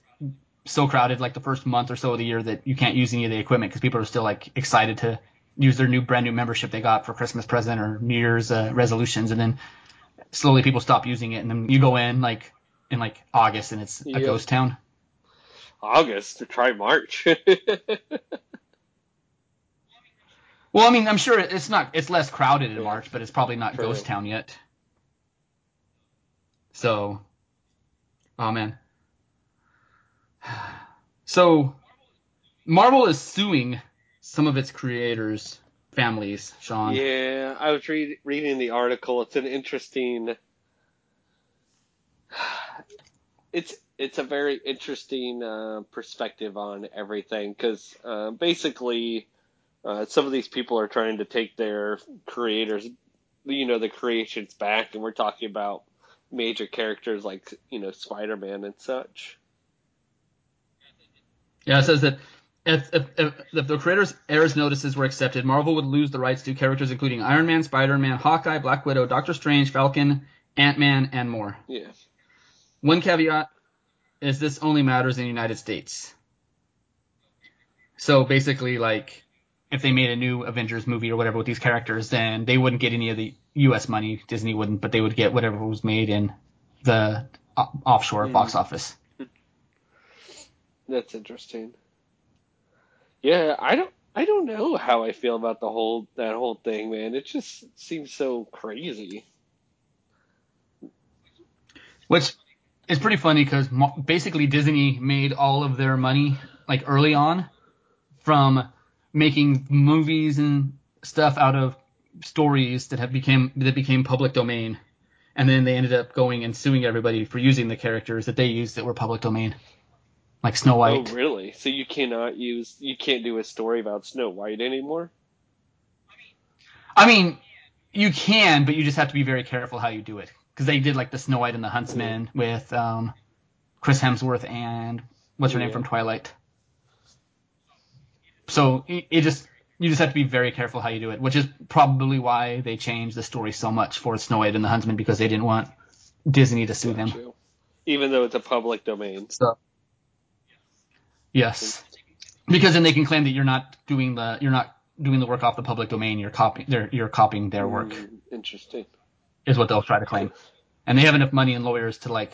Speaker 2: so crowded like the first month or so of the year that you can't use any of the equipment because people are still like excited to use their new brand new membership they got for Christmas present or New Year's uh, resolutions and then slowly people stop using it and then you go in like in like August and it's a ghost town.
Speaker 1: August to try March.
Speaker 2: Well, I mean, I'm sure it's not it's less crowded in. March, but it's probably not
Speaker 1: True.
Speaker 2: ghost town yet. So, oh man. So, Marvel is suing some of its creators' families, Sean.
Speaker 1: yeah, I was read, reading the article. It's an interesting. It's it's a very interesting uh, perspective on everything because uh, basically, uh, some of these people are trying to take their creators, you know, the creations back, and we're talking about major characters like you know Spider Man and such.
Speaker 2: Yeah, it says that if, if, if, if the creators' errors notices were accepted, Marvel would lose the rights to characters including Iron Man, Spider Man, Hawkeye, Black Widow, Doctor Strange, Falcon, Ant Man, and more.
Speaker 1: Yeah.
Speaker 2: One caveat is this only matters in the United States. So basically, like, if they made a new Avengers movie or whatever with these characters, then they wouldn't get any of the U.S. money. Disney wouldn't, but they would get whatever was made in the offshore
Speaker 1: Mm.
Speaker 2: box office.
Speaker 1: That's interesting. Yeah, I don't I don't know how I feel about the whole that whole thing, man. It just seems so crazy.
Speaker 2: Which is pretty funny because basically Disney made all of their money like early on from making movies and stuff out of stories that have became that became public domain, and then they ended up going and suing everybody for using the characters that they used that were public domain, like Snow White.
Speaker 1: Oh, really? So you cannot use you can't do a story about Snow White anymore?
Speaker 2: I mean, you can, but you just have to be very careful how you do it because they did like the Snow White and the Huntsman with um, Chris Hemsworth and what's her name from Twilight. So it, it just you just have to be very careful how you do it, which is probably why they changed the story so much for Snow White and the Huntsman because they didn't want Disney to sue them.
Speaker 1: Even though it's a public domain.
Speaker 2: So yes, because then they can claim that you're not doing the you're not doing the work off the public domain. You're copying they're, you're copying their work.
Speaker 1: Mm, interesting.
Speaker 2: is what they'll try to claim. And they have enough money and lawyers to like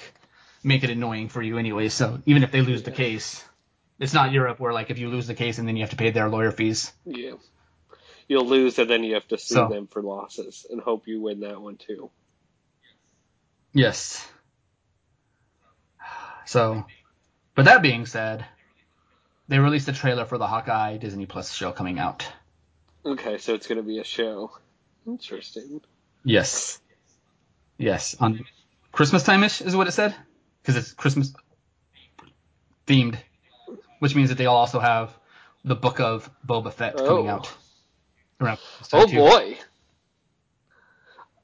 Speaker 2: make it annoying for you anyway. So even if they lose the case, it's not Europe where like if you lose the case and then you have to pay their lawyer fees.
Speaker 1: Yeah. You'll lose, and then you have to sue
Speaker 2: So-
Speaker 1: them for losses and hope you win that one too.
Speaker 2: Yes. So, but that being said, they released a trailer for the Hawkeye Disney Plus show coming out.
Speaker 1: Okay, so it's gonna be a show. Interesting.
Speaker 2: Yes. Yes, on Christmas time-ish is what it said, because it's Christmas themed, which means that they'll also have the book of Boba Fett coming
Speaker 1: Oh.
Speaker 2: out. Around time,
Speaker 1: Oh
Speaker 2: too.
Speaker 1: boy.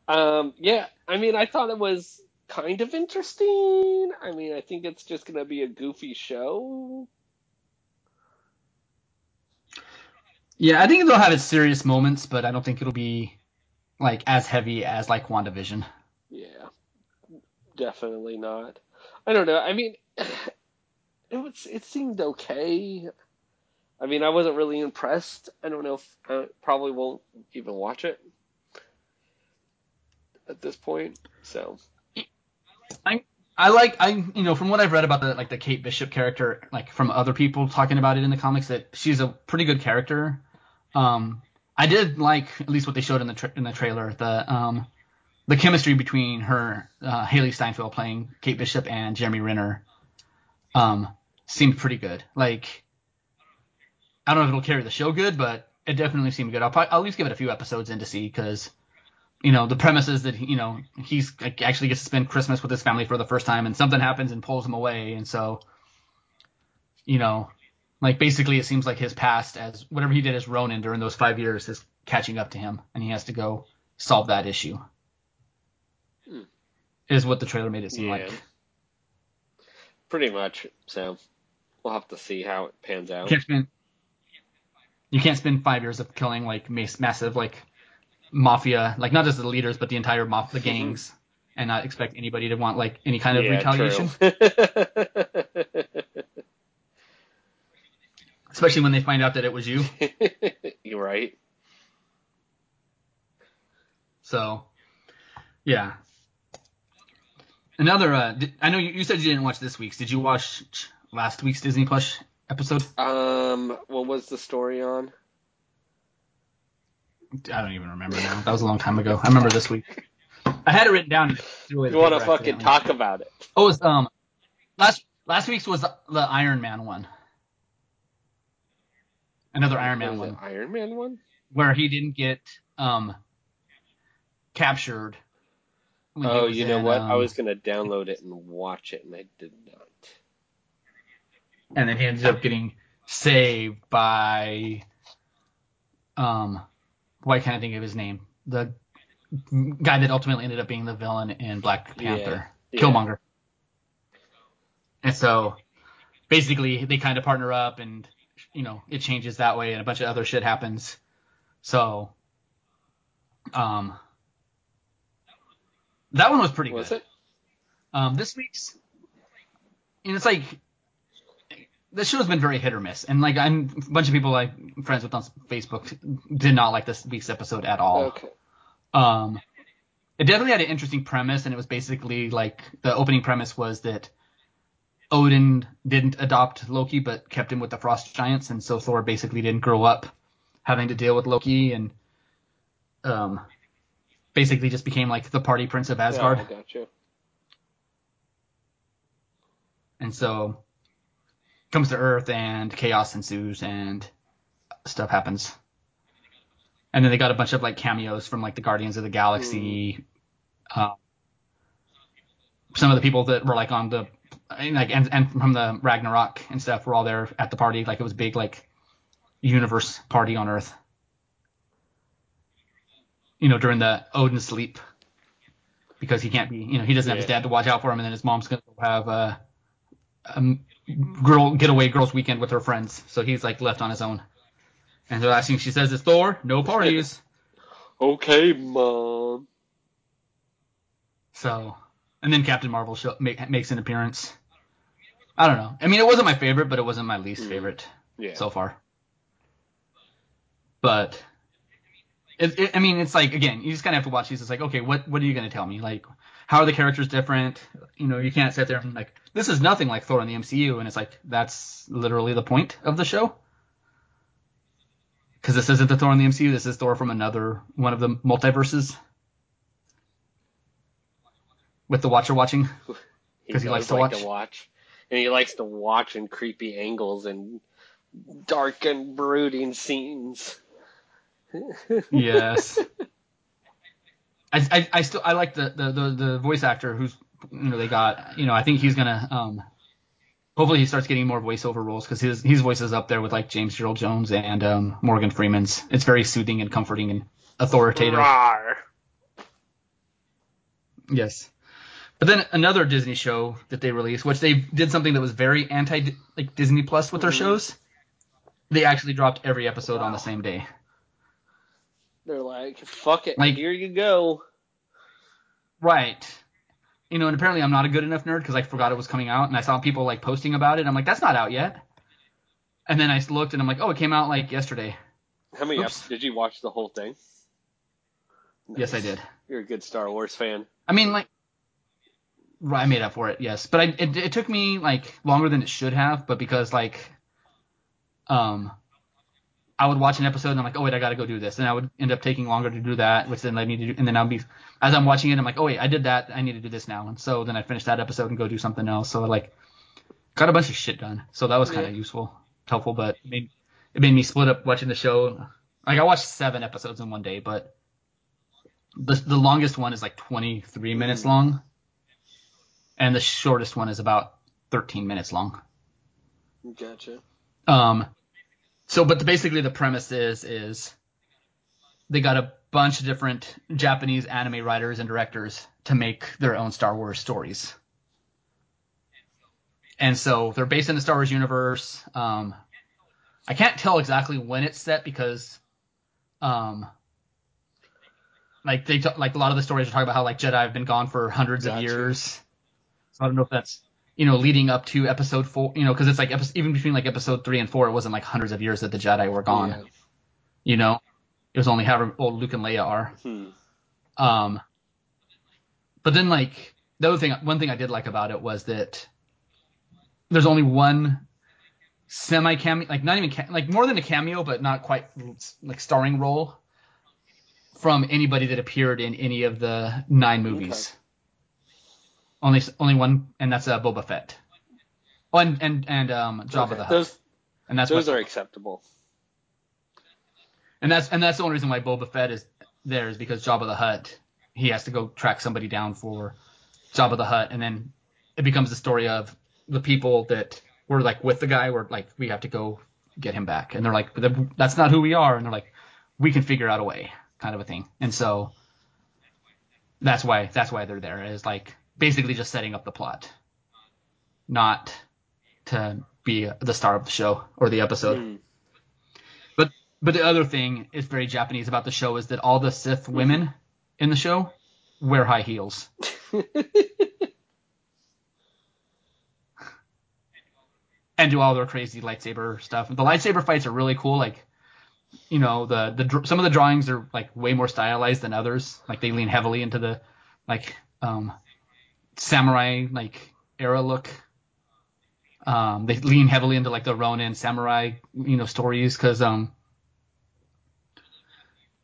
Speaker 1: Um, yeah, I mean, I thought it was kind of interesting. I mean, I think it's just gonna be a goofy show.
Speaker 2: Yeah, I think it'll have its serious moments, but I don't think it'll be like as heavy as like WandaVision.
Speaker 1: Yeah, definitely not. I don't know. I mean, it was it seemed okay. I mean, I wasn't really impressed. I don't know if I probably won't even watch it at this point. So
Speaker 2: I like I you know from what I've read about the like the Kate Bishop character like from other people talking about it in the comics that she's a pretty good character. Um, I did like at least what they showed in the tra- in the trailer the um the chemistry between her uh, Hailee Steinfeld playing Kate Bishop and Jeremy Renner um seemed pretty good. Like I don't know if it'll carry the show good, but it definitely seemed good. I'll probably, I'll at least give it a few episodes in to see because you know, the premise is that you know he's like, actually gets to spend Christmas with his family for the first time, and something happens and pulls him away, and so, you know, like basically it seems like his past as whatever he did as Ronin during those five years is catching up to him, and he has to go solve that issue.
Speaker 1: Hmm.
Speaker 2: Is what the trailer made it seem
Speaker 1: Yeah.
Speaker 2: like.
Speaker 1: pretty much. So we'll have to see how it pans
Speaker 2: You
Speaker 1: out.
Speaker 2: can't spend you can't spend five years of killing like massive like mafia, like not just the leaders but the entire mob, the gangs, and not expect anybody to want like any kind of
Speaker 1: yeah,
Speaker 2: retaliation. especially when they find out that it was you.
Speaker 1: You're right.
Speaker 2: So, yeah. Another, uh, I know you, you said you didn't watch this week's. Did you watch last week's Disney Plus episode?
Speaker 1: Um, what was the story on?
Speaker 2: I don't even remember now. That was a long time ago. I remember this week. I had it written down.
Speaker 1: You want to fucking talk about it?
Speaker 2: Oh, it was, um, last last week's was the, the Iron Man one. Another Iron Man one.
Speaker 1: Iron Man one?
Speaker 2: where he didn't get um captured.
Speaker 1: Oh, you know
Speaker 2: in,
Speaker 1: what? I
Speaker 2: um,
Speaker 1: was gonna download it and watch it, and I did not.
Speaker 2: and then he ended up getting saved by um why can't I think of his name? The guy that ultimately ended up being the villain in Black Panther,
Speaker 1: Yeah.
Speaker 2: Killmonger. And so basically they kind of partner up and you know, it changes that way and a bunch of other shit happens. So um that one was pretty
Speaker 1: Was
Speaker 2: good.
Speaker 1: it?
Speaker 2: Um, this week's, and it's like the show's been very hit or miss, and like I'm a bunch of people like friends with on Facebook did not like this week's episode at all.
Speaker 1: Okay.
Speaker 2: Um, it definitely had an interesting premise, and it was basically like the opening premise was that Odin didn't adopt Loki, but kept him with the Frost Giants, and so Thor basically didn't grow up having to deal with Loki, and um, basically just became like the party prince of Asgard.
Speaker 1: Yeah, I got you.
Speaker 2: And so comes to Earth and chaos ensues and stuff happens. And then they got a bunch of like cameos from like the Guardians of the Galaxy. Uh, some of the people that were like on the and, like and, and from the Ragnarok and stuff were all there at the party. Like it was a big like universe party on Earth. You know, during the Odin sleep. Because he can't be, you know, he doesn't have his dad to watch out for him, and then his mom's gonna have a, um, girl getaway girls weekend with her friends, so he's like left on his own. And the last thing she says is Thor, no parties.
Speaker 1: Okay, mom.
Speaker 2: so, and then Captain Marvel show, make, makes an appearance. I don't know. I mean, it wasn't my favorite, but it wasn't my least
Speaker 1: Mm.
Speaker 2: favorite
Speaker 1: Yeah.
Speaker 2: so far. But it, it, I mean, it's like again, you just kind of have to watch these. It's like, okay, what what are you gonna tell me? Like, how are the characters different? You know, you can't sit there and like, this is nothing like Thor in the MCU, and it's like that's literally the point of the show. because this isn't the Thor in the MCU. This is Thor from another one of the multiverses. With the Watcher watching because he
Speaker 1: does
Speaker 2: likes to
Speaker 1: like
Speaker 2: watch.
Speaker 1: to watch, and he likes to watch in creepy angles and dark and brooding scenes.
Speaker 2: yes. I, I, I still I like the, the, the, the voice actor who's you know they got you know I think he's gonna um hopefully he starts getting more voiceover roles because his his voice is up there with like James Earl Jones and um, Morgan Freeman's. It's very soothing and comforting and authoritative.
Speaker 1: Rawr.
Speaker 2: Yes. But then another Disney show that they released, which they did something that was very anti like Disney Plus with their
Speaker 1: Mhm.
Speaker 2: shows. They actually dropped every episode on the same day.
Speaker 1: They're like, fuck it,
Speaker 2: Like-
Speaker 1: here you go.
Speaker 2: Right. You know, and apparently I'm not a good enough nerd because I forgot it was coming out, and I saw people like posting about it. I'm like, that's not out yet. And then I looked, and I'm like, oh, it came out like yesterday.
Speaker 1: How many
Speaker 2: Oops.
Speaker 1: ep- did you watch the whole thing?
Speaker 2: Yes, I did.
Speaker 1: You're a good Star Wars fan.
Speaker 2: I mean, like, right, I made up for it, yes. But I, it, it took me like longer than it should have, but because like, um, I would watch an episode and I'm like, oh wait, I got to go do this, and I would end up taking longer to do that, which then led me to do, and then I'll be, as I'm watching it, I'm like, oh wait, I did that, I need to do this now, and so then I finish that episode and go do something else. So I like, got a bunch of shit done. So that was kind of
Speaker 1: Yeah.
Speaker 2: useful, helpful, but it made, it made me split up watching the show. Like I watched seven episodes in one day, but the the longest one is like 23 minutes
Speaker 1: Mhm.
Speaker 2: long, and the shortest one is about 13 minutes long.
Speaker 1: Gotcha.
Speaker 2: Um, so, but the, basically the premise is is they got a bunch of different Japanese anime writers and directors to make their own Star Wars stories. And so they're based in the Star Wars universe. Um, I can't tell exactly when it's set because, um, like they t- like a lot of the stories are talking about how like Jedi have been gone for hundreds of years. So I don't know if that's you know leading up to episode four. You know, because it's like even between like episode three and four, it wasn't like hundreds of years that the Jedi were gone.
Speaker 1: Yeah.
Speaker 2: You know, it was only however old Luke and Leia are.
Speaker 1: Hmm.
Speaker 2: Um, but then like the other thing, one thing I did like about it was that there's only one semi cameo, like not even ca- like more than a cameo, but not quite like starring role from anybody that appeared in any of the nine movies. Only only one, and that's uh, Boba Fett. Oh, and and and um, Jabba
Speaker 1: Okay,
Speaker 2: the Hutt,
Speaker 1: Those
Speaker 2: and that's
Speaker 1: those
Speaker 2: what,
Speaker 1: are acceptable.
Speaker 2: and that's and that's the only reason why Boba Fett is there is because Jabba the Hutt he has to go track somebody down for Jabba the Hutt, and then it becomes the story of the people that were like with the guy. Were like we have to go get him back, and they're like that's not who we are, and they're like we can figure out a way, kind of a thing. And so that's why that's why they're there is like basically just setting up the plot, not to be the star of the show or the episode.
Speaker 1: Hmm.
Speaker 2: But but the other thing is very Japanese about the show is that all the Sith women in the show wear high heels. and do all their crazy lightsaber stuff. The lightsaber fights are really cool. Like, you know, the the some of the drawings are like way more stylized than others. Like they lean heavily into the like um samurai like era look. Um, they lean heavily into like the Ronin samurai, you know, stories because um,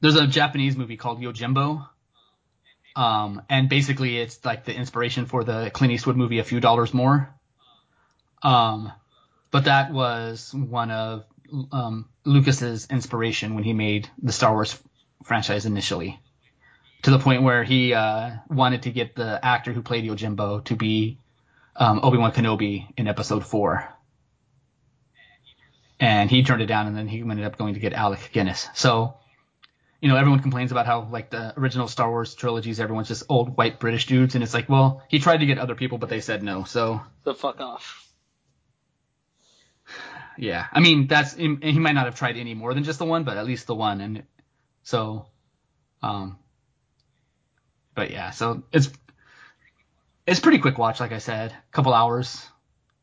Speaker 2: there's a Japanese movie called Yojimbo, um, and basically it's like the inspiration for the Clint Eastwood movie A Few Dollars More. Um, but that was one of um, Lucas's inspiration when he made the Star Wars franchise initially, to the point where he uh, wanted to get the actor who played Yojimbo to be um, Obi Wan Kenobi in Episode Four, and he turned it down, and then he ended up going to get Alec Guinness. So, you know, everyone complains about how like the original Star Wars trilogies, everyone's just old white British dudes, and it's like, well, he tried to get other people, but they said no. So,
Speaker 1: So fuck off.
Speaker 2: yeah, I mean, that's he he might not have tried any more than just the one, but at least the one, and so, um, but yeah, so it's it's pretty quick watch, like I said, a couple hours.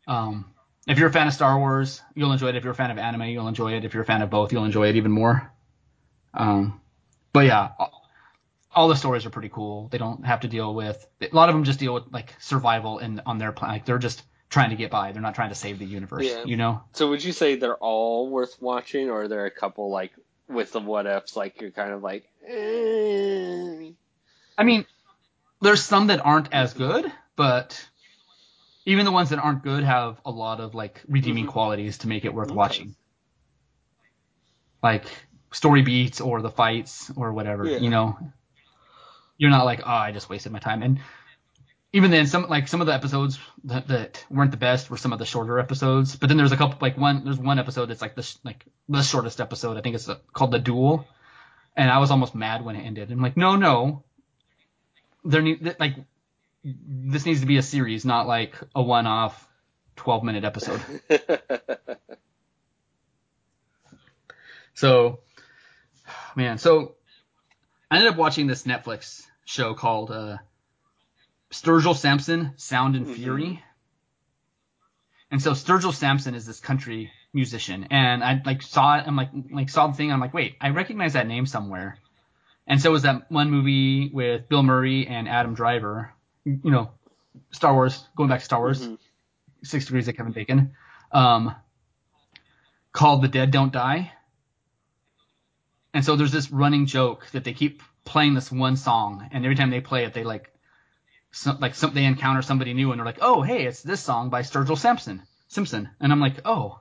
Speaker 2: Um, if you're a fan of Star Wars, you'll enjoy it. If you're a fan of anime, you'll enjoy it. If you're a fan of both, you'll enjoy it even more. Um, but yeah, all, the stories are pretty cool. They don't have to deal with a lot of them. Just deal with like survival and on their planet. Like they're just trying to get by. They're not trying to save the universe.
Speaker 1: Yeah.
Speaker 2: You know.
Speaker 1: So would you say they're all worth watching, or are there a couple like with the what ifs, like you're kind of like, eh.
Speaker 2: I mean, there's some that aren't as good, but even the ones that aren't good have a lot of like redeeming
Speaker 1: Mhm.
Speaker 2: qualities to make it worth
Speaker 1: Okay.
Speaker 2: watching. Like story beats or the fights or whatever,
Speaker 1: Yeah.
Speaker 2: you know. You're not like, oh, I just wasted my time. And even then, some like some of the episodes that, that weren't the best were some of the shorter episodes. But then there's a couple like one there's one episode that's like the sh- like the shortest episode. I think it's uh called the duel, and I was almost mad when it ended. I'm like, no, no, there need like this needs to be a series, not like a one-off 12 minute episode. So, man, so I ended up watching this Netflix show called uh, Sturgill Simpson, Sound and
Speaker 1: Mhm.
Speaker 2: Fury. And so Sturgill Simpson is this country musician, and I like saw it. I'm like, like saw the thing. I'm like, wait, I recognize that name somewhere. And so was that one movie with Bill Murray and Adam Driver. You know, Star Wars. Going back to Star Wars.
Speaker 1: Mhm.
Speaker 2: Six Degrees of Kevin Bacon, um, called The Dead Don't Die. And so there's this running joke that they keep playing this one song, and every time they play it, they like, so, like some, they encounter somebody new, and they're like, "Oh, hey, it's this song by Sturgill Simpson." Simpson, and I'm like, "Oh,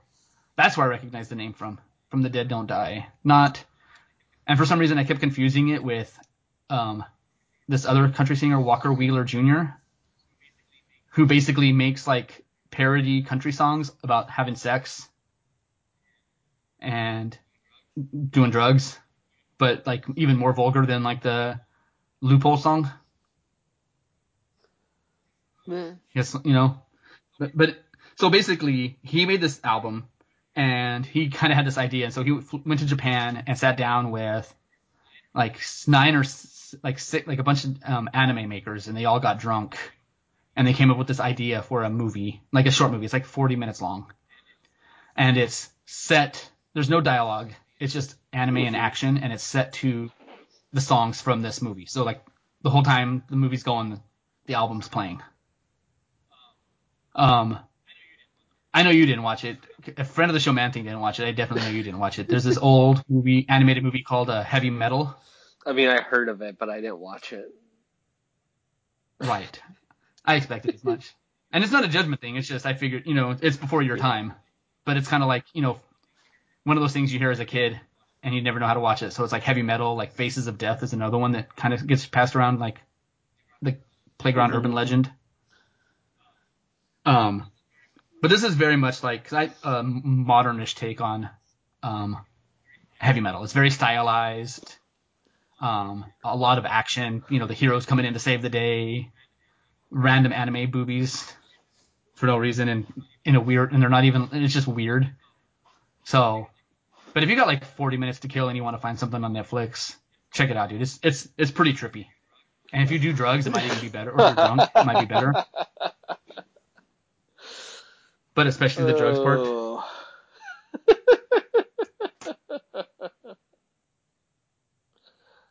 Speaker 2: that's where I recognize the name from, from The Dead Don't Die." Not, and for some reason, I kept confusing it with, um, this other country singer Walker Wheeler Jr., who basically makes like parody country songs about having sex and doing drugs, but like even more vulgar than like the loophole song. Yes, you know, but, but so basically he made this album and he kind of had this idea, and so he went to Japan and sat down with like nine or like six, like a bunch of um, anime makers, and they all got drunk, and they came up with this idea for a movie, like a short movie. It's like 40 minutes long, and it's set. There's no dialogue. It's just anime and action, and it's set to the songs from this movie. So like the whole time the movie's going, the album's playing. Um, I know you didn't watch it. A friend of the show, Man Thing, didn't watch it. I definitely know you didn't watch it. There's this old movie, animated movie called uh, Heavy Metal.
Speaker 1: I mean, I heard of it, but I didn't watch it.
Speaker 2: Right. I expected as much. And it's not a judgment thing. It's just I figured, you know, it's before your time. But it's kind of like, you know, one of those things you hear as a kid and you never know how to watch it. So it's like Heavy Metal, like Faces of Death is another one that kind of gets passed around like the playground
Speaker 1: Mhm.
Speaker 2: urban legend. Um, but this is very much like a modernish take on um, heavy metal. It's very stylized. Um, a lot of action. You know, the heroes coming in to save the day. Random anime boobies for no reason and in a weird and they're not even. It's just weird. So, but if you got like 40 minutes to kill and you want to find something on Netflix, check it out, dude. It's it's it's pretty trippy. And if you do drugs, it might even be better. Or if you're drunk, it might be better. But especially the drugs part.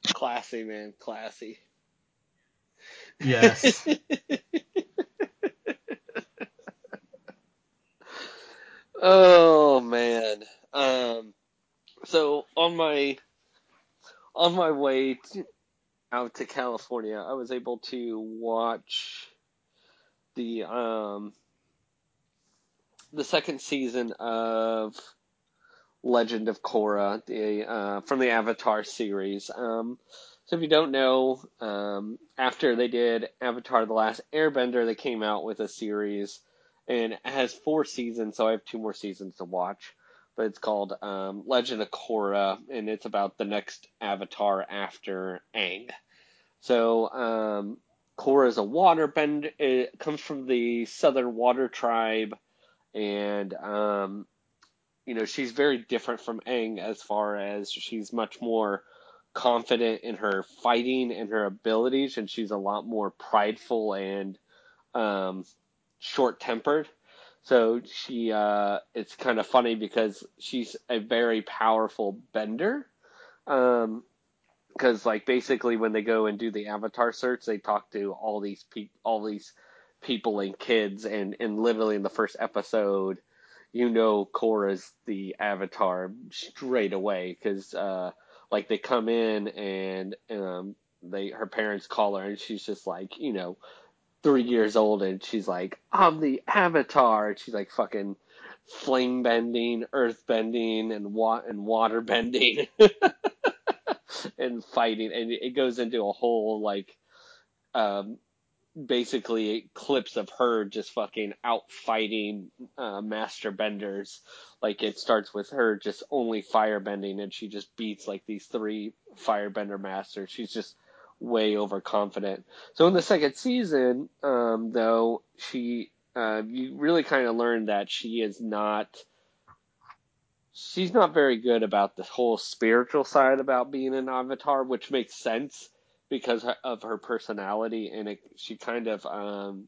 Speaker 1: Classy, man. Classy.
Speaker 2: Yes.
Speaker 1: oh man. Um so on my on my way to, out to California, I was able to watch the um the second season of Legend of Korra, the uh, from the Avatar series. Um, so if you don't know, um, after they did Avatar: The Last Airbender, they came out with a series, and it has four seasons. So I have two more seasons to watch. But it's called um, Legend of Korra, and it's about the next Avatar after Aang. So um, Korra is a waterbender. It comes from the Southern Water Tribe, and um, you know, she's very different from Aang as far as she's much more confident in her fighting and her abilities, and she's a lot more prideful and um, short tempered. So she, uh, it's kind of funny because she's a very powerful bender. Um, because like basically when they go and do the avatar search, they talk to all these people, all these people and kids, and and literally in the first episode, you know Korra's the Avatar straight away because uh, like they come in and um, they her parents call her and she's just like you know three years old and she's like I'm the Avatar and she's like fucking flame bending, earth bending, and wa- and water bending, and fighting, and it goes into a whole like, um, basically clips of her just fucking out fighting uh, master benders. Like it starts with her just only firebending and she just beats like these three firebender masters. She's just way overconfident. So in the second season, um, though, she uh, you really kind of learn that she is not she's not very good about the whole spiritual side about being an avatar, which makes sense because of her personality, and it, she kind of um,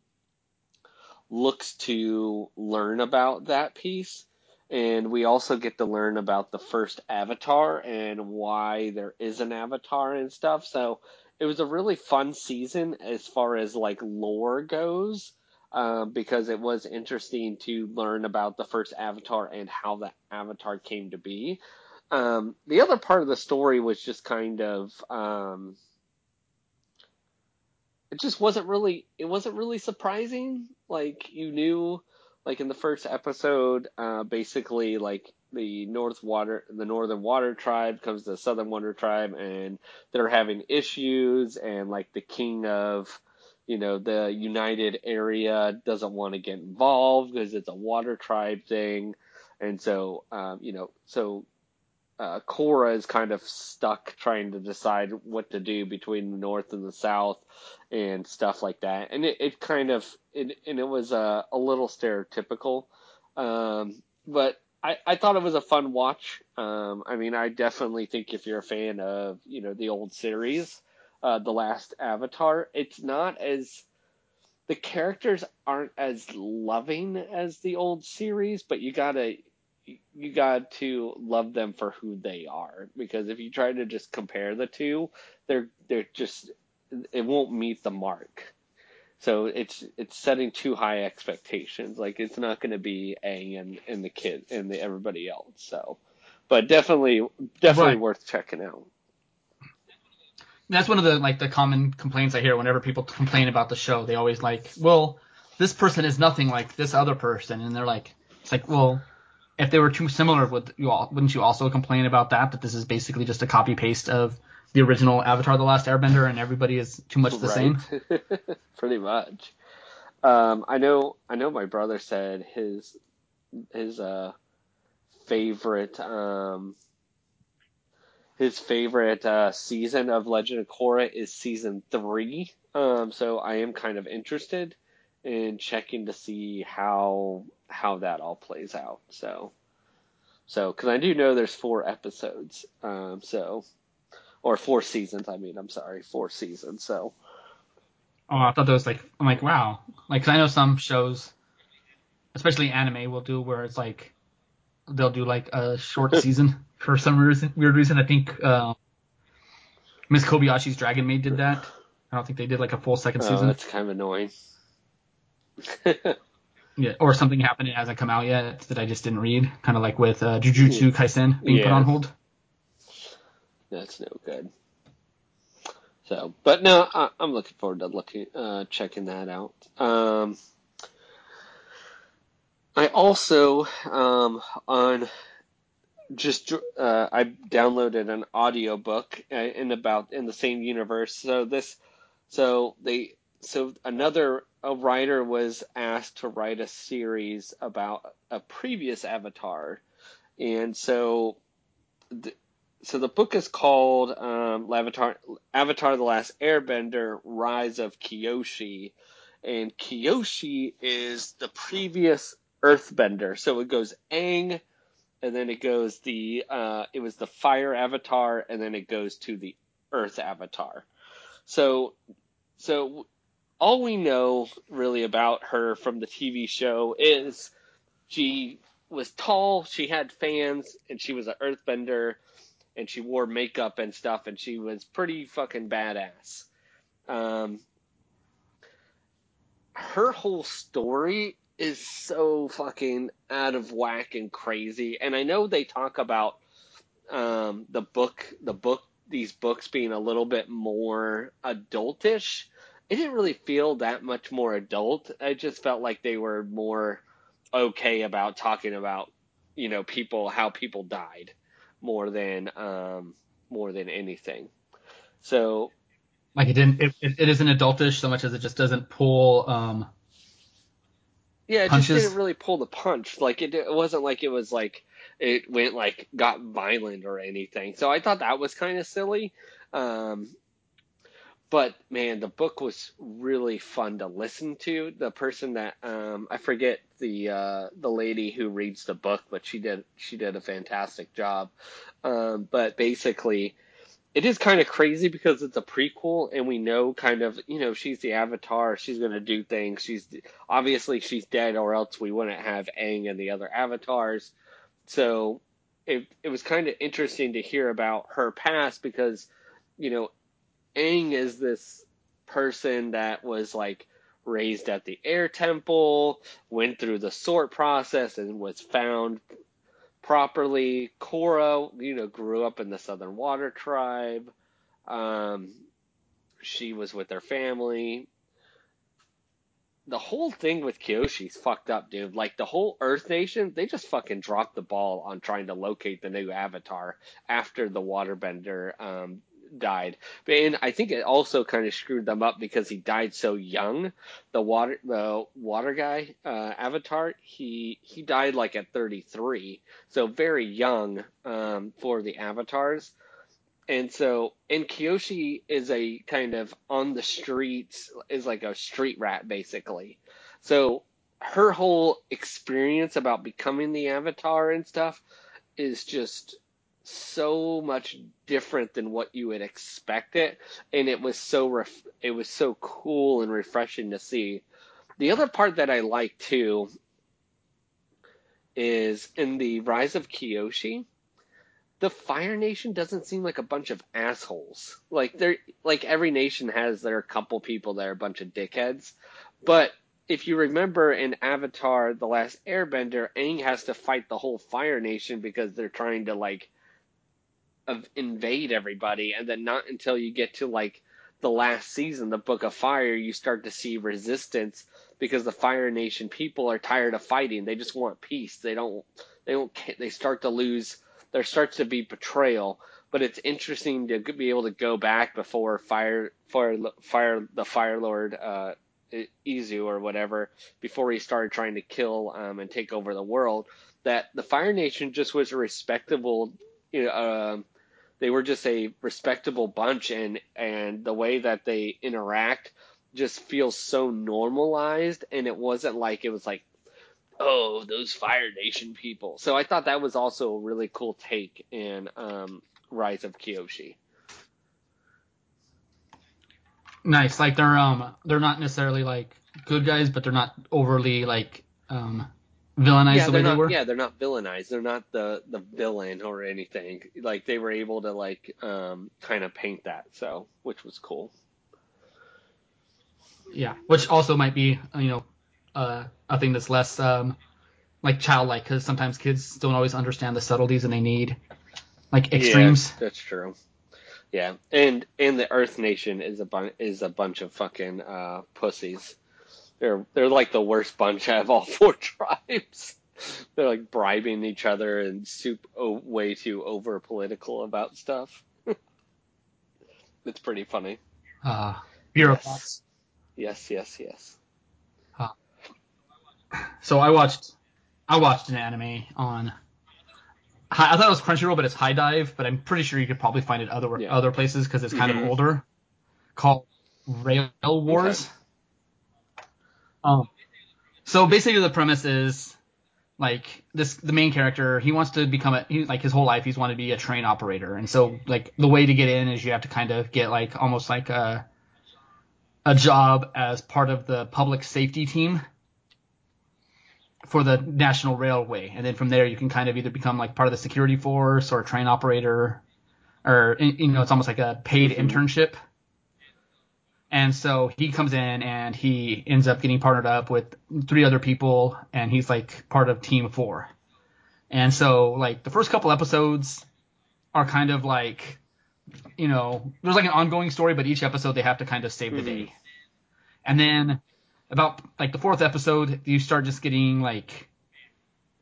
Speaker 1: looks to learn about that piece. And we also get to learn about the first avatar and why there is an avatar and stuff. So it was a really fun season as far as like lore goes um, because it was interesting to learn about the first Avatar and how the Avatar came to be. Um, the other part of the story was just kind of um, it just wasn't really it wasn't really surprising. Like you knew, like in the first episode, uh, basically like the North Water, the Northern Water Tribe comes to the Southern Water Tribe, and they're having issues, and like the king of you know, the United area doesn't want to get involved because it's a water tribe thing. And so, um, you know, so uh, Korra is kind of stuck trying to decide what to do between the North and the South and stuff like that. And it, it kind of, it, and it was a, a little stereotypical. Um, but I, I thought it was a fun watch. Um, I mean, I definitely think if you're a fan of, you know, the old series, uh, the last Avatar, it's not as the characters aren't as loving as the old series, but you gotta you got to love them for who they are because if you try to just compare the two, they're they're just it won't meet the mark. So it's it's setting too high expectations. Like it's not going to be A and and the kid and the everybody else. So, but definitely definitely right. worth checking out
Speaker 2: that's one of the like the common complaints I hear whenever people complain about the show. They always like, well, this person is nothing like this other person, and they're like, it's like, well, if they were too similar, would you all wouldn't you also complain about that? That this is basically just a copy paste of the original Avatar: The Last Airbender, and everybody is too much the right. same.
Speaker 1: Pretty much. Um, I know. I know. My brother said his his uh, favorite um, his favorite uh, season of Legend of Korra is season three. Um, so I am kind of interested in checking to see how how that all plays out. So, so because I do know there's four episodes. Um, so or four seasons. I mean, I'm sorry, four seasons. So.
Speaker 2: Oh, I thought that was like I'm like wow, like cause I know some shows, especially anime, will do where it's like they'll do like a short season for some reason, weird reason. I think uh, Miss Kobayashi's Dragon Maid did that. I don't think they did like a full second oh, season.
Speaker 1: That's kind of annoying.
Speaker 2: yeah, or something happened it hasn't come out yet that I just didn't read. Kind of like with uh, Jujutsu Kaisen being yeah. put on hold.
Speaker 1: That's no good. So, but no, I, am looking forward to looking, uh, checking that out. Um, I also um, on just uh, I downloaded an audiobook uh, in about in the same universe. So this, so they, so another a writer was asked to write a series about a previous Avatar, and so, the, so the book is called um, Avatar, Avatar: The Last Airbender: Rise of Kyoshi, and Kyoshi is the previous Earthbender. So it goes Aang and then it goes the uh, it was the fire avatar, and then it goes to the earth avatar. So, so all we know really about her from the TV show is she was tall, she had fans, and she was an earthbender, and she wore makeup and stuff, and she was pretty fucking badass. Um, her whole story is so fucking out of whack and crazy. And I know they talk about um, the book, the book, these books being a little bit more adultish. It didn't really feel that much more adult. I just felt like they were more okay about talking about, you know, people how people died more than um, more than anything. So
Speaker 2: like it didn't. It, it, it isn't adultish so much as it just doesn't pull. Um,
Speaker 1: yeah, it
Speaker 2: punches.
Speaker 1: just didn't really pull the punch. Like it, it wasn't like it was like it went like got violent or anything. So I thought that was kind of silly. Um, but man, the book was really fun to listen to. The person that um, I forget the uh, the lady who reads the book, but she did she did a fantastic job. Um, but basically, it is kind of crazy because it's a prequel and we know kind of you know she's the avatar she's going to do things she's obviously she's dead or else we wouldn't have Aang and the other avatars so it it was kind of interesting to hear about her past because you know Aang is this person that was like raised at the air temple went through the sort process and was found properly. Korra, you know, grew up in the Southern Water Tribe. Um, she was with her family. The whole thing with Kyoshi's fucked up, dude. Like the whole Earth Nation, they just fucking dropped the ball on trying to locate the new Avatar after the Waterbender um, died. And I think it also kind of screwed them up because he died so young. The water the water guy uh, Avatar he he died like at 33, so very young um, for the Avatars. And so, and Kyoshi is a kind of on the streets, is like a street rat basically. So her whole experience about becoming the Avatar and stuff is just so much different than what you would expect it, and it was so ref- it was so cool and refreshing to see. The other part that I like too is in the Rise of Kyoshi, the Fire Nation doesn't seem like a bunch of assholes. Like they're like every nation has their couple people that are a bunch of dickheads, but if you remember in Avatar: The Last Airbender, Aang has to fight the whole Fire Nation because they're trying to like of invade everybody, and then not until you get to like the last season, the Book of Fire, you start to see resistance because the Fire Nation people are tired of fighting. They just want peace. They don't. They don't. They start to lose. There starts to be betrayal. But it's interesting to be able to go back before Fire, Fire, Fire, the Fire Lord, uh, Izu or whatever, before he started trying to kill um, and take over the world. That the Fire Nation just was a respectable, you know, um, they were just a respectable bunch and and the way that they interact just feels so normalized and it wasn't like it was like oh those fire nation people. So i thought that was also a really cool take in um, rise of kyoshi.
Speaker 2: Nice. Like they're um they're not necessarily like good guys but they're not overly like um villainized
Speaker 1: yeah,
Speaker 2: the way
Speaker 1: they're not,
Speaker 2: they were.
Speaker 1: Yeah, they're not villainized. They're not the the villain or anything. Like they were able to like um kind of paint that, so which was cool.
Speaker 2: Yeah, which also might be you know uh, a thing that's less um like childlike because sometimes kids don't always understand the subtleties and they need like extremes.
Speaker 1: Yeah, that's true. Yeah, and and the Earth Nation is a bun- is a bunch of fucking uh, pussies. They're they're like the worst bunch out of all four tribes. They're like bribing each other and soup oh, way too over political about stuff. it's pretty funny.
Speaker 2: Uh, bureaucrats.
Speaker 1: Yes, yes, yes.
Speaker 2: Uh, so I watched I watched an anime on. I thought it was Crunchyroll, but it's HIDIVE. But I'm pretty sure you could probably find it other
Speaker 1: Yeah.
Speaker 2: other places because it's kind
Speaker 1: Mhm.
Speaker 2: of older. Called Rail Wars. Um, so basically the premise is like this the main character he wants to become a he, like his whole life he's wanted to be a train operator. And so like the way to get in is you have to kind of get like almost like a a job as part of the public safety team for the national railway. And then from there you can kind of either become like part of the security force or a train operator or you know it's almost like a paid
Speaker 1: Mhm.
Speaker 2: internship And so he comes in and he ends up getting partnered up with three other people, and he's like part of Team Four. And so like the first couple episodes are kind of like, you know, there's like an ongoing story, but each episode they have to kind of save the day. Mm-hmm. And then about like the fourth episode, you start just getting like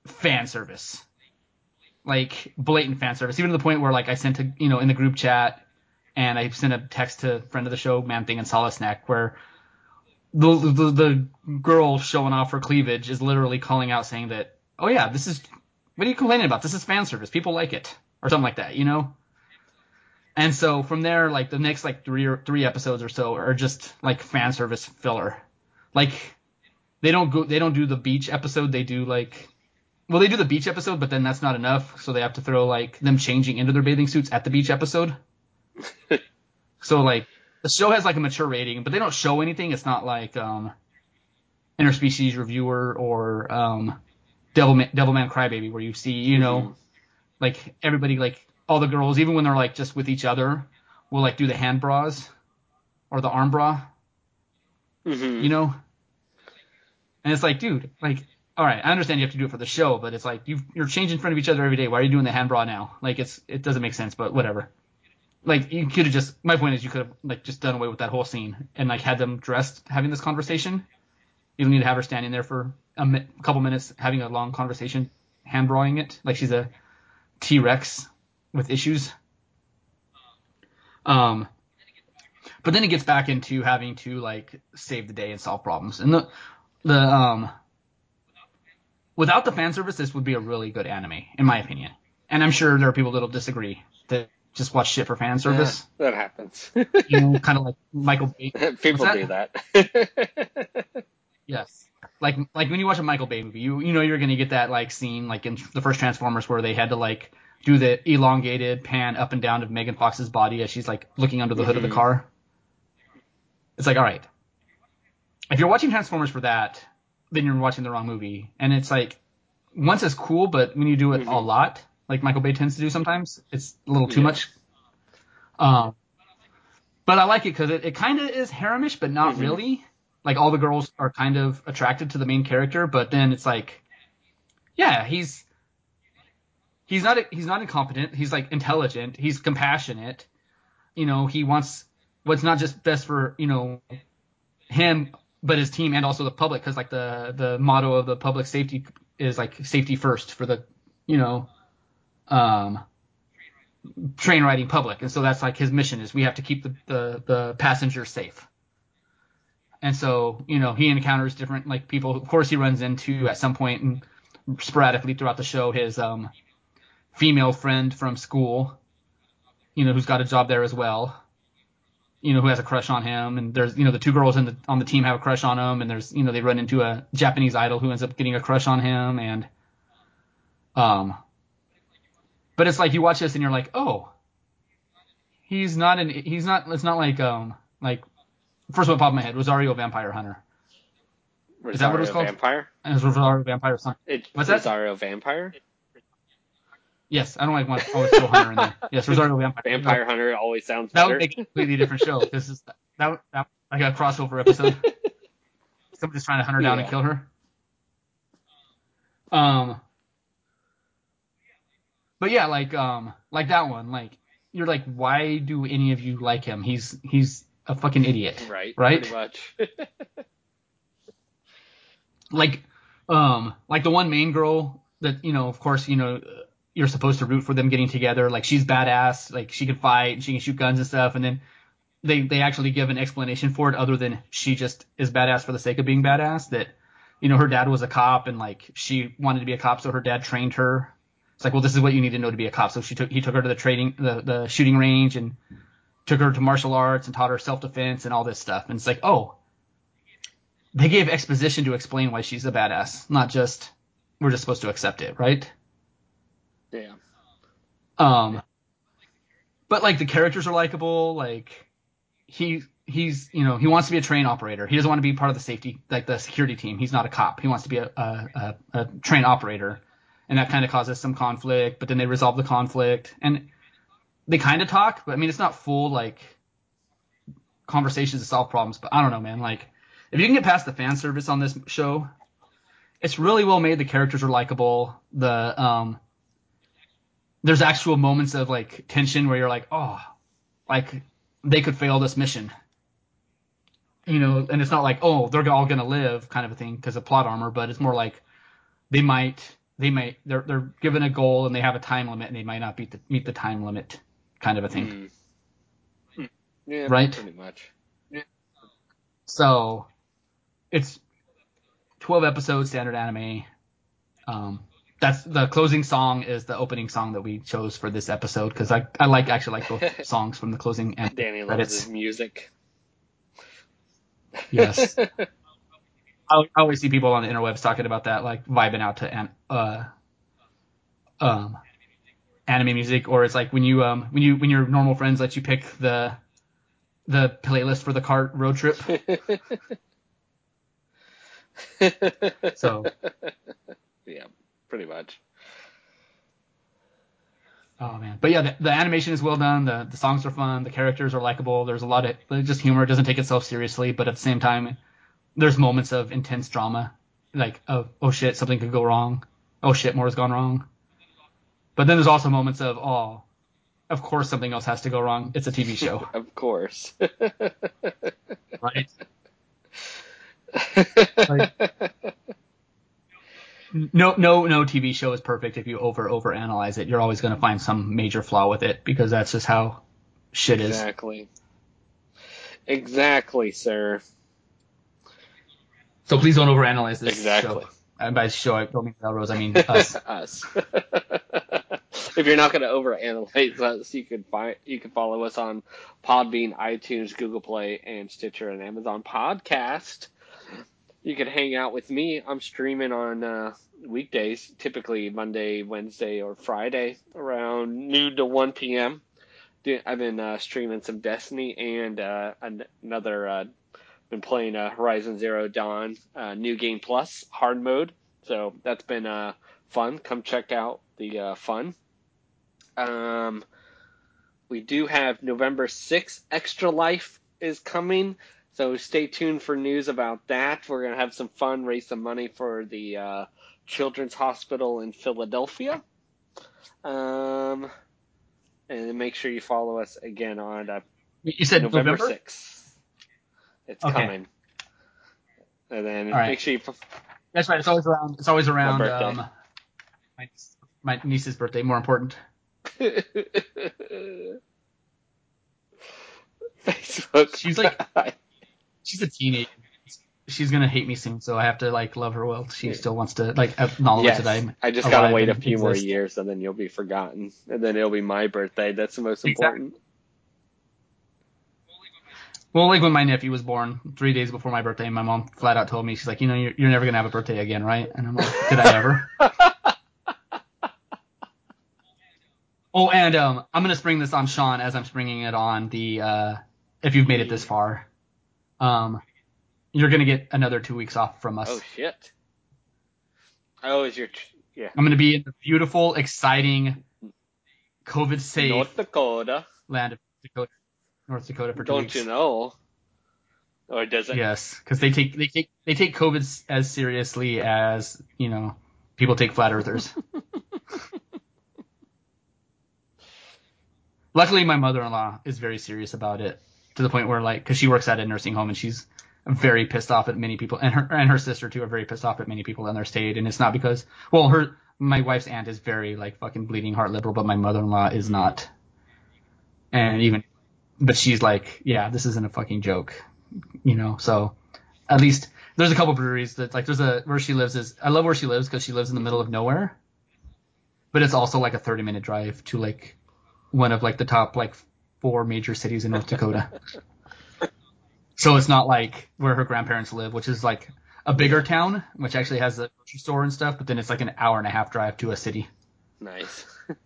Speaker 2: fan service, like blatant fan service, even to the point where like I sent a you know in the group chat and I sent a text to friend of the show, Man Thing and Neck, where the, the the girl showing off her cleavage is literally calling out saying that, oh yeah, this is what are you complaining about? This is fan service. People like it or something like that, you know. And so from there, like the next like three or three episodes or so are just like fan service filler. Like they don't go, they don't do the beach episode. They do like, well, they do the beach episode, but then that's not enough. So they have to throw like them changing into their bathing suits at the beach episode. so like the show has like a mature rating, but they don't show anything. It's not like um, Interspecies Reviewer or um, Devilman, Devilman Crybaby, where you see you know
Speaker 1: Mhm.
Speaker 2: like everybody like all the girls, even when they're like just with each other, will like do the hand bras or the arm bra,
Speaker 1: Mhm.
Speaker 2: you know. And it's like, dude, like, all right, I understand you have to do it for the show, but it's like you you're changing in front of each other every day. Why are you doing the hand bra now? Like, it's it doesn't make sense, but whatever. Like, you could have just. My point is, you could have like just done away with that whole scene and like had them dressed having this conversation. You don't need to have her standing there for a, mi- couple minutes having a long conversation, hand drawing it like she's a T Rex with issues. Um, but then it gets back into having to like save the day and solve problems. And the the um without the fan service, this would be a really good anime, in my opinion. And I'm sure there are people that'll disagree that just watch shit for fan service.
Speaker 1: Yeah, that happens.
Speaker 2: You know, kind of like Michael Bay.
Speaker 1: People
Speaker 2: What's
Speaker 1: do that.
Speaker 2: Yes. Like like when you watch a Michael Bay movie, you you know you're gonna get that like scene like in the first Transformers where they had to like do the elongated pan up and down of Megan Fox's body as she's like looking under the hood of the
Speaker 1: Mhm.
Speaker 2: car. It's like, all right. If you're watching Transformers for that, then you're watching the wrong movie. And it's like once it's cool, but when you do it a
Speaker 1: Mhm.
Speaker 2: lot, like Michael Bay tends to do sometimes, it's a little too
Speaker 1: Yeah.
Speaker 2: much. Um, but I like it because it, it kind of is haremish, but not
Speaker 1: Mhm.
Speaker 2: really. Like all the girls are kind of attracted to the main character, but then it's like, yeah, he's he's not he's not incompetent. He's like intelligent. He's compassionate. You know, he wants what's not just best for you know him, but his team and also the public. Because like the the motto of the public safety is like safety first for the you know um train riding public, and so that's like his mission is we have to keep the the, the passengers safe. And so, you know, he encounters different like people. Of course, he runs into at some point and sporadically throughout the show his um female friend from school, you know, who's got a job there as well. You know, who has a crush on him, and there's you know the two girls in the on the team have a crush on him, and there's you know they run into a Japanese idol who ends up getting a crush on him, and um, but it's like you watch this and you're like, oh, he's not an he's not it's not like um like first one popped in my head Rosario Vampire Hunter. Is that what it was called?
Speaker 1: Vampire?
Speaker 2: And it's Rosario Vampire something.
Speaker 1: It,
Speaker 2: What's that?
Speaker 1: Rosario Vampire?
Speaker 2: Yes, I don't like one. Always throw Hunter in there. Yes, Rosario Vampire.
Speaker 1: Vampire Hunter always sounds
Speaker 2: That
Speaker 1: better.
Speaker 2: would make a completely different show. This is that that like a crossover episode. Somebody's trying to hunt her down and kill her. Um. But yeah, like um, like that one. Like you're like, why do any of you like him? He's he's a fucking idiot.
Speaker 1: right.
Speaker 2: Right?
Speaker 1: Pretty much.
Speaker 2: like um like the one main girl that you know of course you know you're supposed to root for them getting together like she's badass like she can fight she can shoot guns and stuff and then they they actually give an explanation for it other than she just is badass for the sake of being badass that you know her dad was a cop and like she wanted to be a cop so her dad trained her it's like well this is what you need to know to be a cop so she took he took her to the training the the shooting range and took her to martial arts and taught her self defense and all this stuff and it's like oh they gave exposition to explain why she's a badass, not just we're just supposed to accept it, right?
Speaker 1: yeah.
Speaker 2: Um, but like the characters are likable. Like he he's you know he wants to be a train operator. He doesn't want to be part of the safety like the security team. He's not a cop. He wants to be a a, a, a train operator, and that kind of causes some conflict. But then they resolve the conflict, and they kind of talk. But I mean, it's not full like conversations to solve problems. But I don't know, man. Like, if you can get past the fan service on this show, it's really well made. The characters are likable. The um, there's actual moments of like tension where you're like, oh, like they could fail this mission. You know, and it's not like, oh, they're all gonna live kind of a thing because of plot armor, but it's more like they might, they might, they're they're given a goal and they have a time limit and they might not beat the meet the time limit, kind of a thing.
Speaker 1: Mm. Yeah,
Speaker 2: Right?
Speaker 1: Pretty much.
Speaker 2: So it's 12 episodes, standard anime. Um, that's the closing song is the opening song that we chose for this episode because I, I like actually like both songs from the closing and
Speaker 1: Danny loves
Speaker 2: credits.
Speaker 1: his music.
Speaker 2: Yes. I, I always see people on the interwebs talking about that, like vibing out to an, uh, um, anime music, or it's like when you um when you when your normal friends let you pick the the playlist for the cart road trip. So
Speaker 1: yeah, pretty much.
Speaker 2: Oh man, but yeah, the, the animation is well done. The the songs are fun. The characters are likable. There's a lot of just humor. It doesn't take itself seriously, but at the same time, there's moments of intense drama, like of oh shit, something could go wrong. Oh shit, more has gone wrong. But then there's also moments of oh, of course something else has to go wrong. It's a TV show,
Speaker 1: Of course.
Speaker 2: right? No no no TV show is perfect if you over over analyze it. You're always going to find some major flaw with it because that's just how shit is.
Speaker 1: exactly. Exactly, sir.
Speaker 2: So please don't overanalyze this
Speaker 1: Exactly.
Speaker 2: show. And by show, I don't mean Melrose, I mean us.
Speaker 1: us. if you're not going to overanalyze us, you can find you can follow us on Podbean, iTunes, Google Play, and Stitcher and Amazon Podcast. You can hang out with me. I'm streaming on uh, weekdays, typically Monday, Wednesday, or Friday around noon to 1 p.m. I've been uh, streaming some Destiny and uh, an- another. Been playing uh, Horizon Zero Dawn uh, New Game Plus hard mode. So that's been uh, fun. Come check out the uh, fun. Um, we do have November 6th, Extra Life is coming. So stay tuned for news about that. We're going to have some fun, raise some money for the uh, Children's Hospital in Philadelphia. Um, and make sure you follow us again on uh,
Speaker 2: You said
Speaker 1: November
Speaker 2: November?
Speaker 1: 6th. It's
Speaker 2: Okay.
Speaker 1: coming. And then
Speaker 2: right.
Speaker 1: make sure you.
Speaker 2: That's right. It's always around. It's always around
Speaker 1: birthday.
Speaker 2: um, my, my niece's birthday. More important.
Speaker 1: Facebook.
Speaker 2: She's like- She's a teenager. She's gonna hate me soon, so I have to like love her well. She still wants to like acknowledge
Speaker 1: yes.
Speaker 2: that I'm.
Speaker 1: I just gotta wait a few more years, and then you'll be forgotten, and then it'll be my birthday. That's the most
Speaker 2: Exactly.
Speaker 1: important.
Speaker 2: Well, like when my nephew was born, three days before my birthday, my mom flat out told me, she's like, you know, you're, you're never gonna have a birthday again, right? And I'm like, did I ever? oh, and um, I'm gonna spring this on Sean as I'm springing it on the. Uh, if you've made it this far, um, you're gonna get another two weeks off from us.
Speaker 1: Oh shit. Oh, is your yeah
Speaker 2: I'm gonna be in the beautiful, exciting, COVID safe
Speaker 1: North Dakota?
Speaker 2: land of Dakota, North Dakota for 2
Speaker 1: Don't
Speaker 2: weeks.
Speaker 1: you know? Or does it?
Speaker 2: Yes, because they take they take they take COVID as seriously as you know people take flat earthers. Luckily, my mother-in-law is very serious about it to the point where like because she works at a nursing home and she's very pissed off at many people and her and her sister too are very pissed off at many people in their state and it's not because well her my wife's aunt is very like fucking bleeding heart liberal but my mother-in-law is not and even but she's like yeah this isn't a fucking joke you know so at least there's a couple breweries that like there's a where she lives is I love where she lives because she lives in the middle of nowhere, but it's also like a 30 minute drive to like one of like the top like four major cities in North Dakota. so it's not like where her grandparents live, which is like a bigger town, which actually has a grocery store and stuff, but then it's like an hour and a half drive to a city.
Speaker 1: Nice.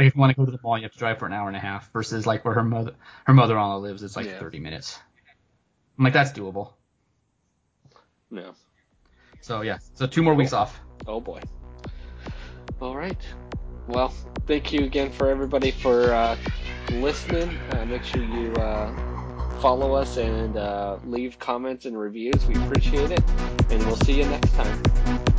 Speaker 2: Like if you want to go to the mall, you have to drive for an hour and a half versus like where her mother her mother-in-law lives, it's like
Speaker 1: Yeah.
Speaker 2: 30 minutes. I'm like that's doable.
Speaker 1: no.
Speaker 2: So yeah, so two more weeks off.
Speaker 1: Oh boy. All right. Well, thank you again for everybody for uh, listening. Uh, make sure you uh, follow us and uh, leave comments and reviews. We appreciate it, and we'll see you next time.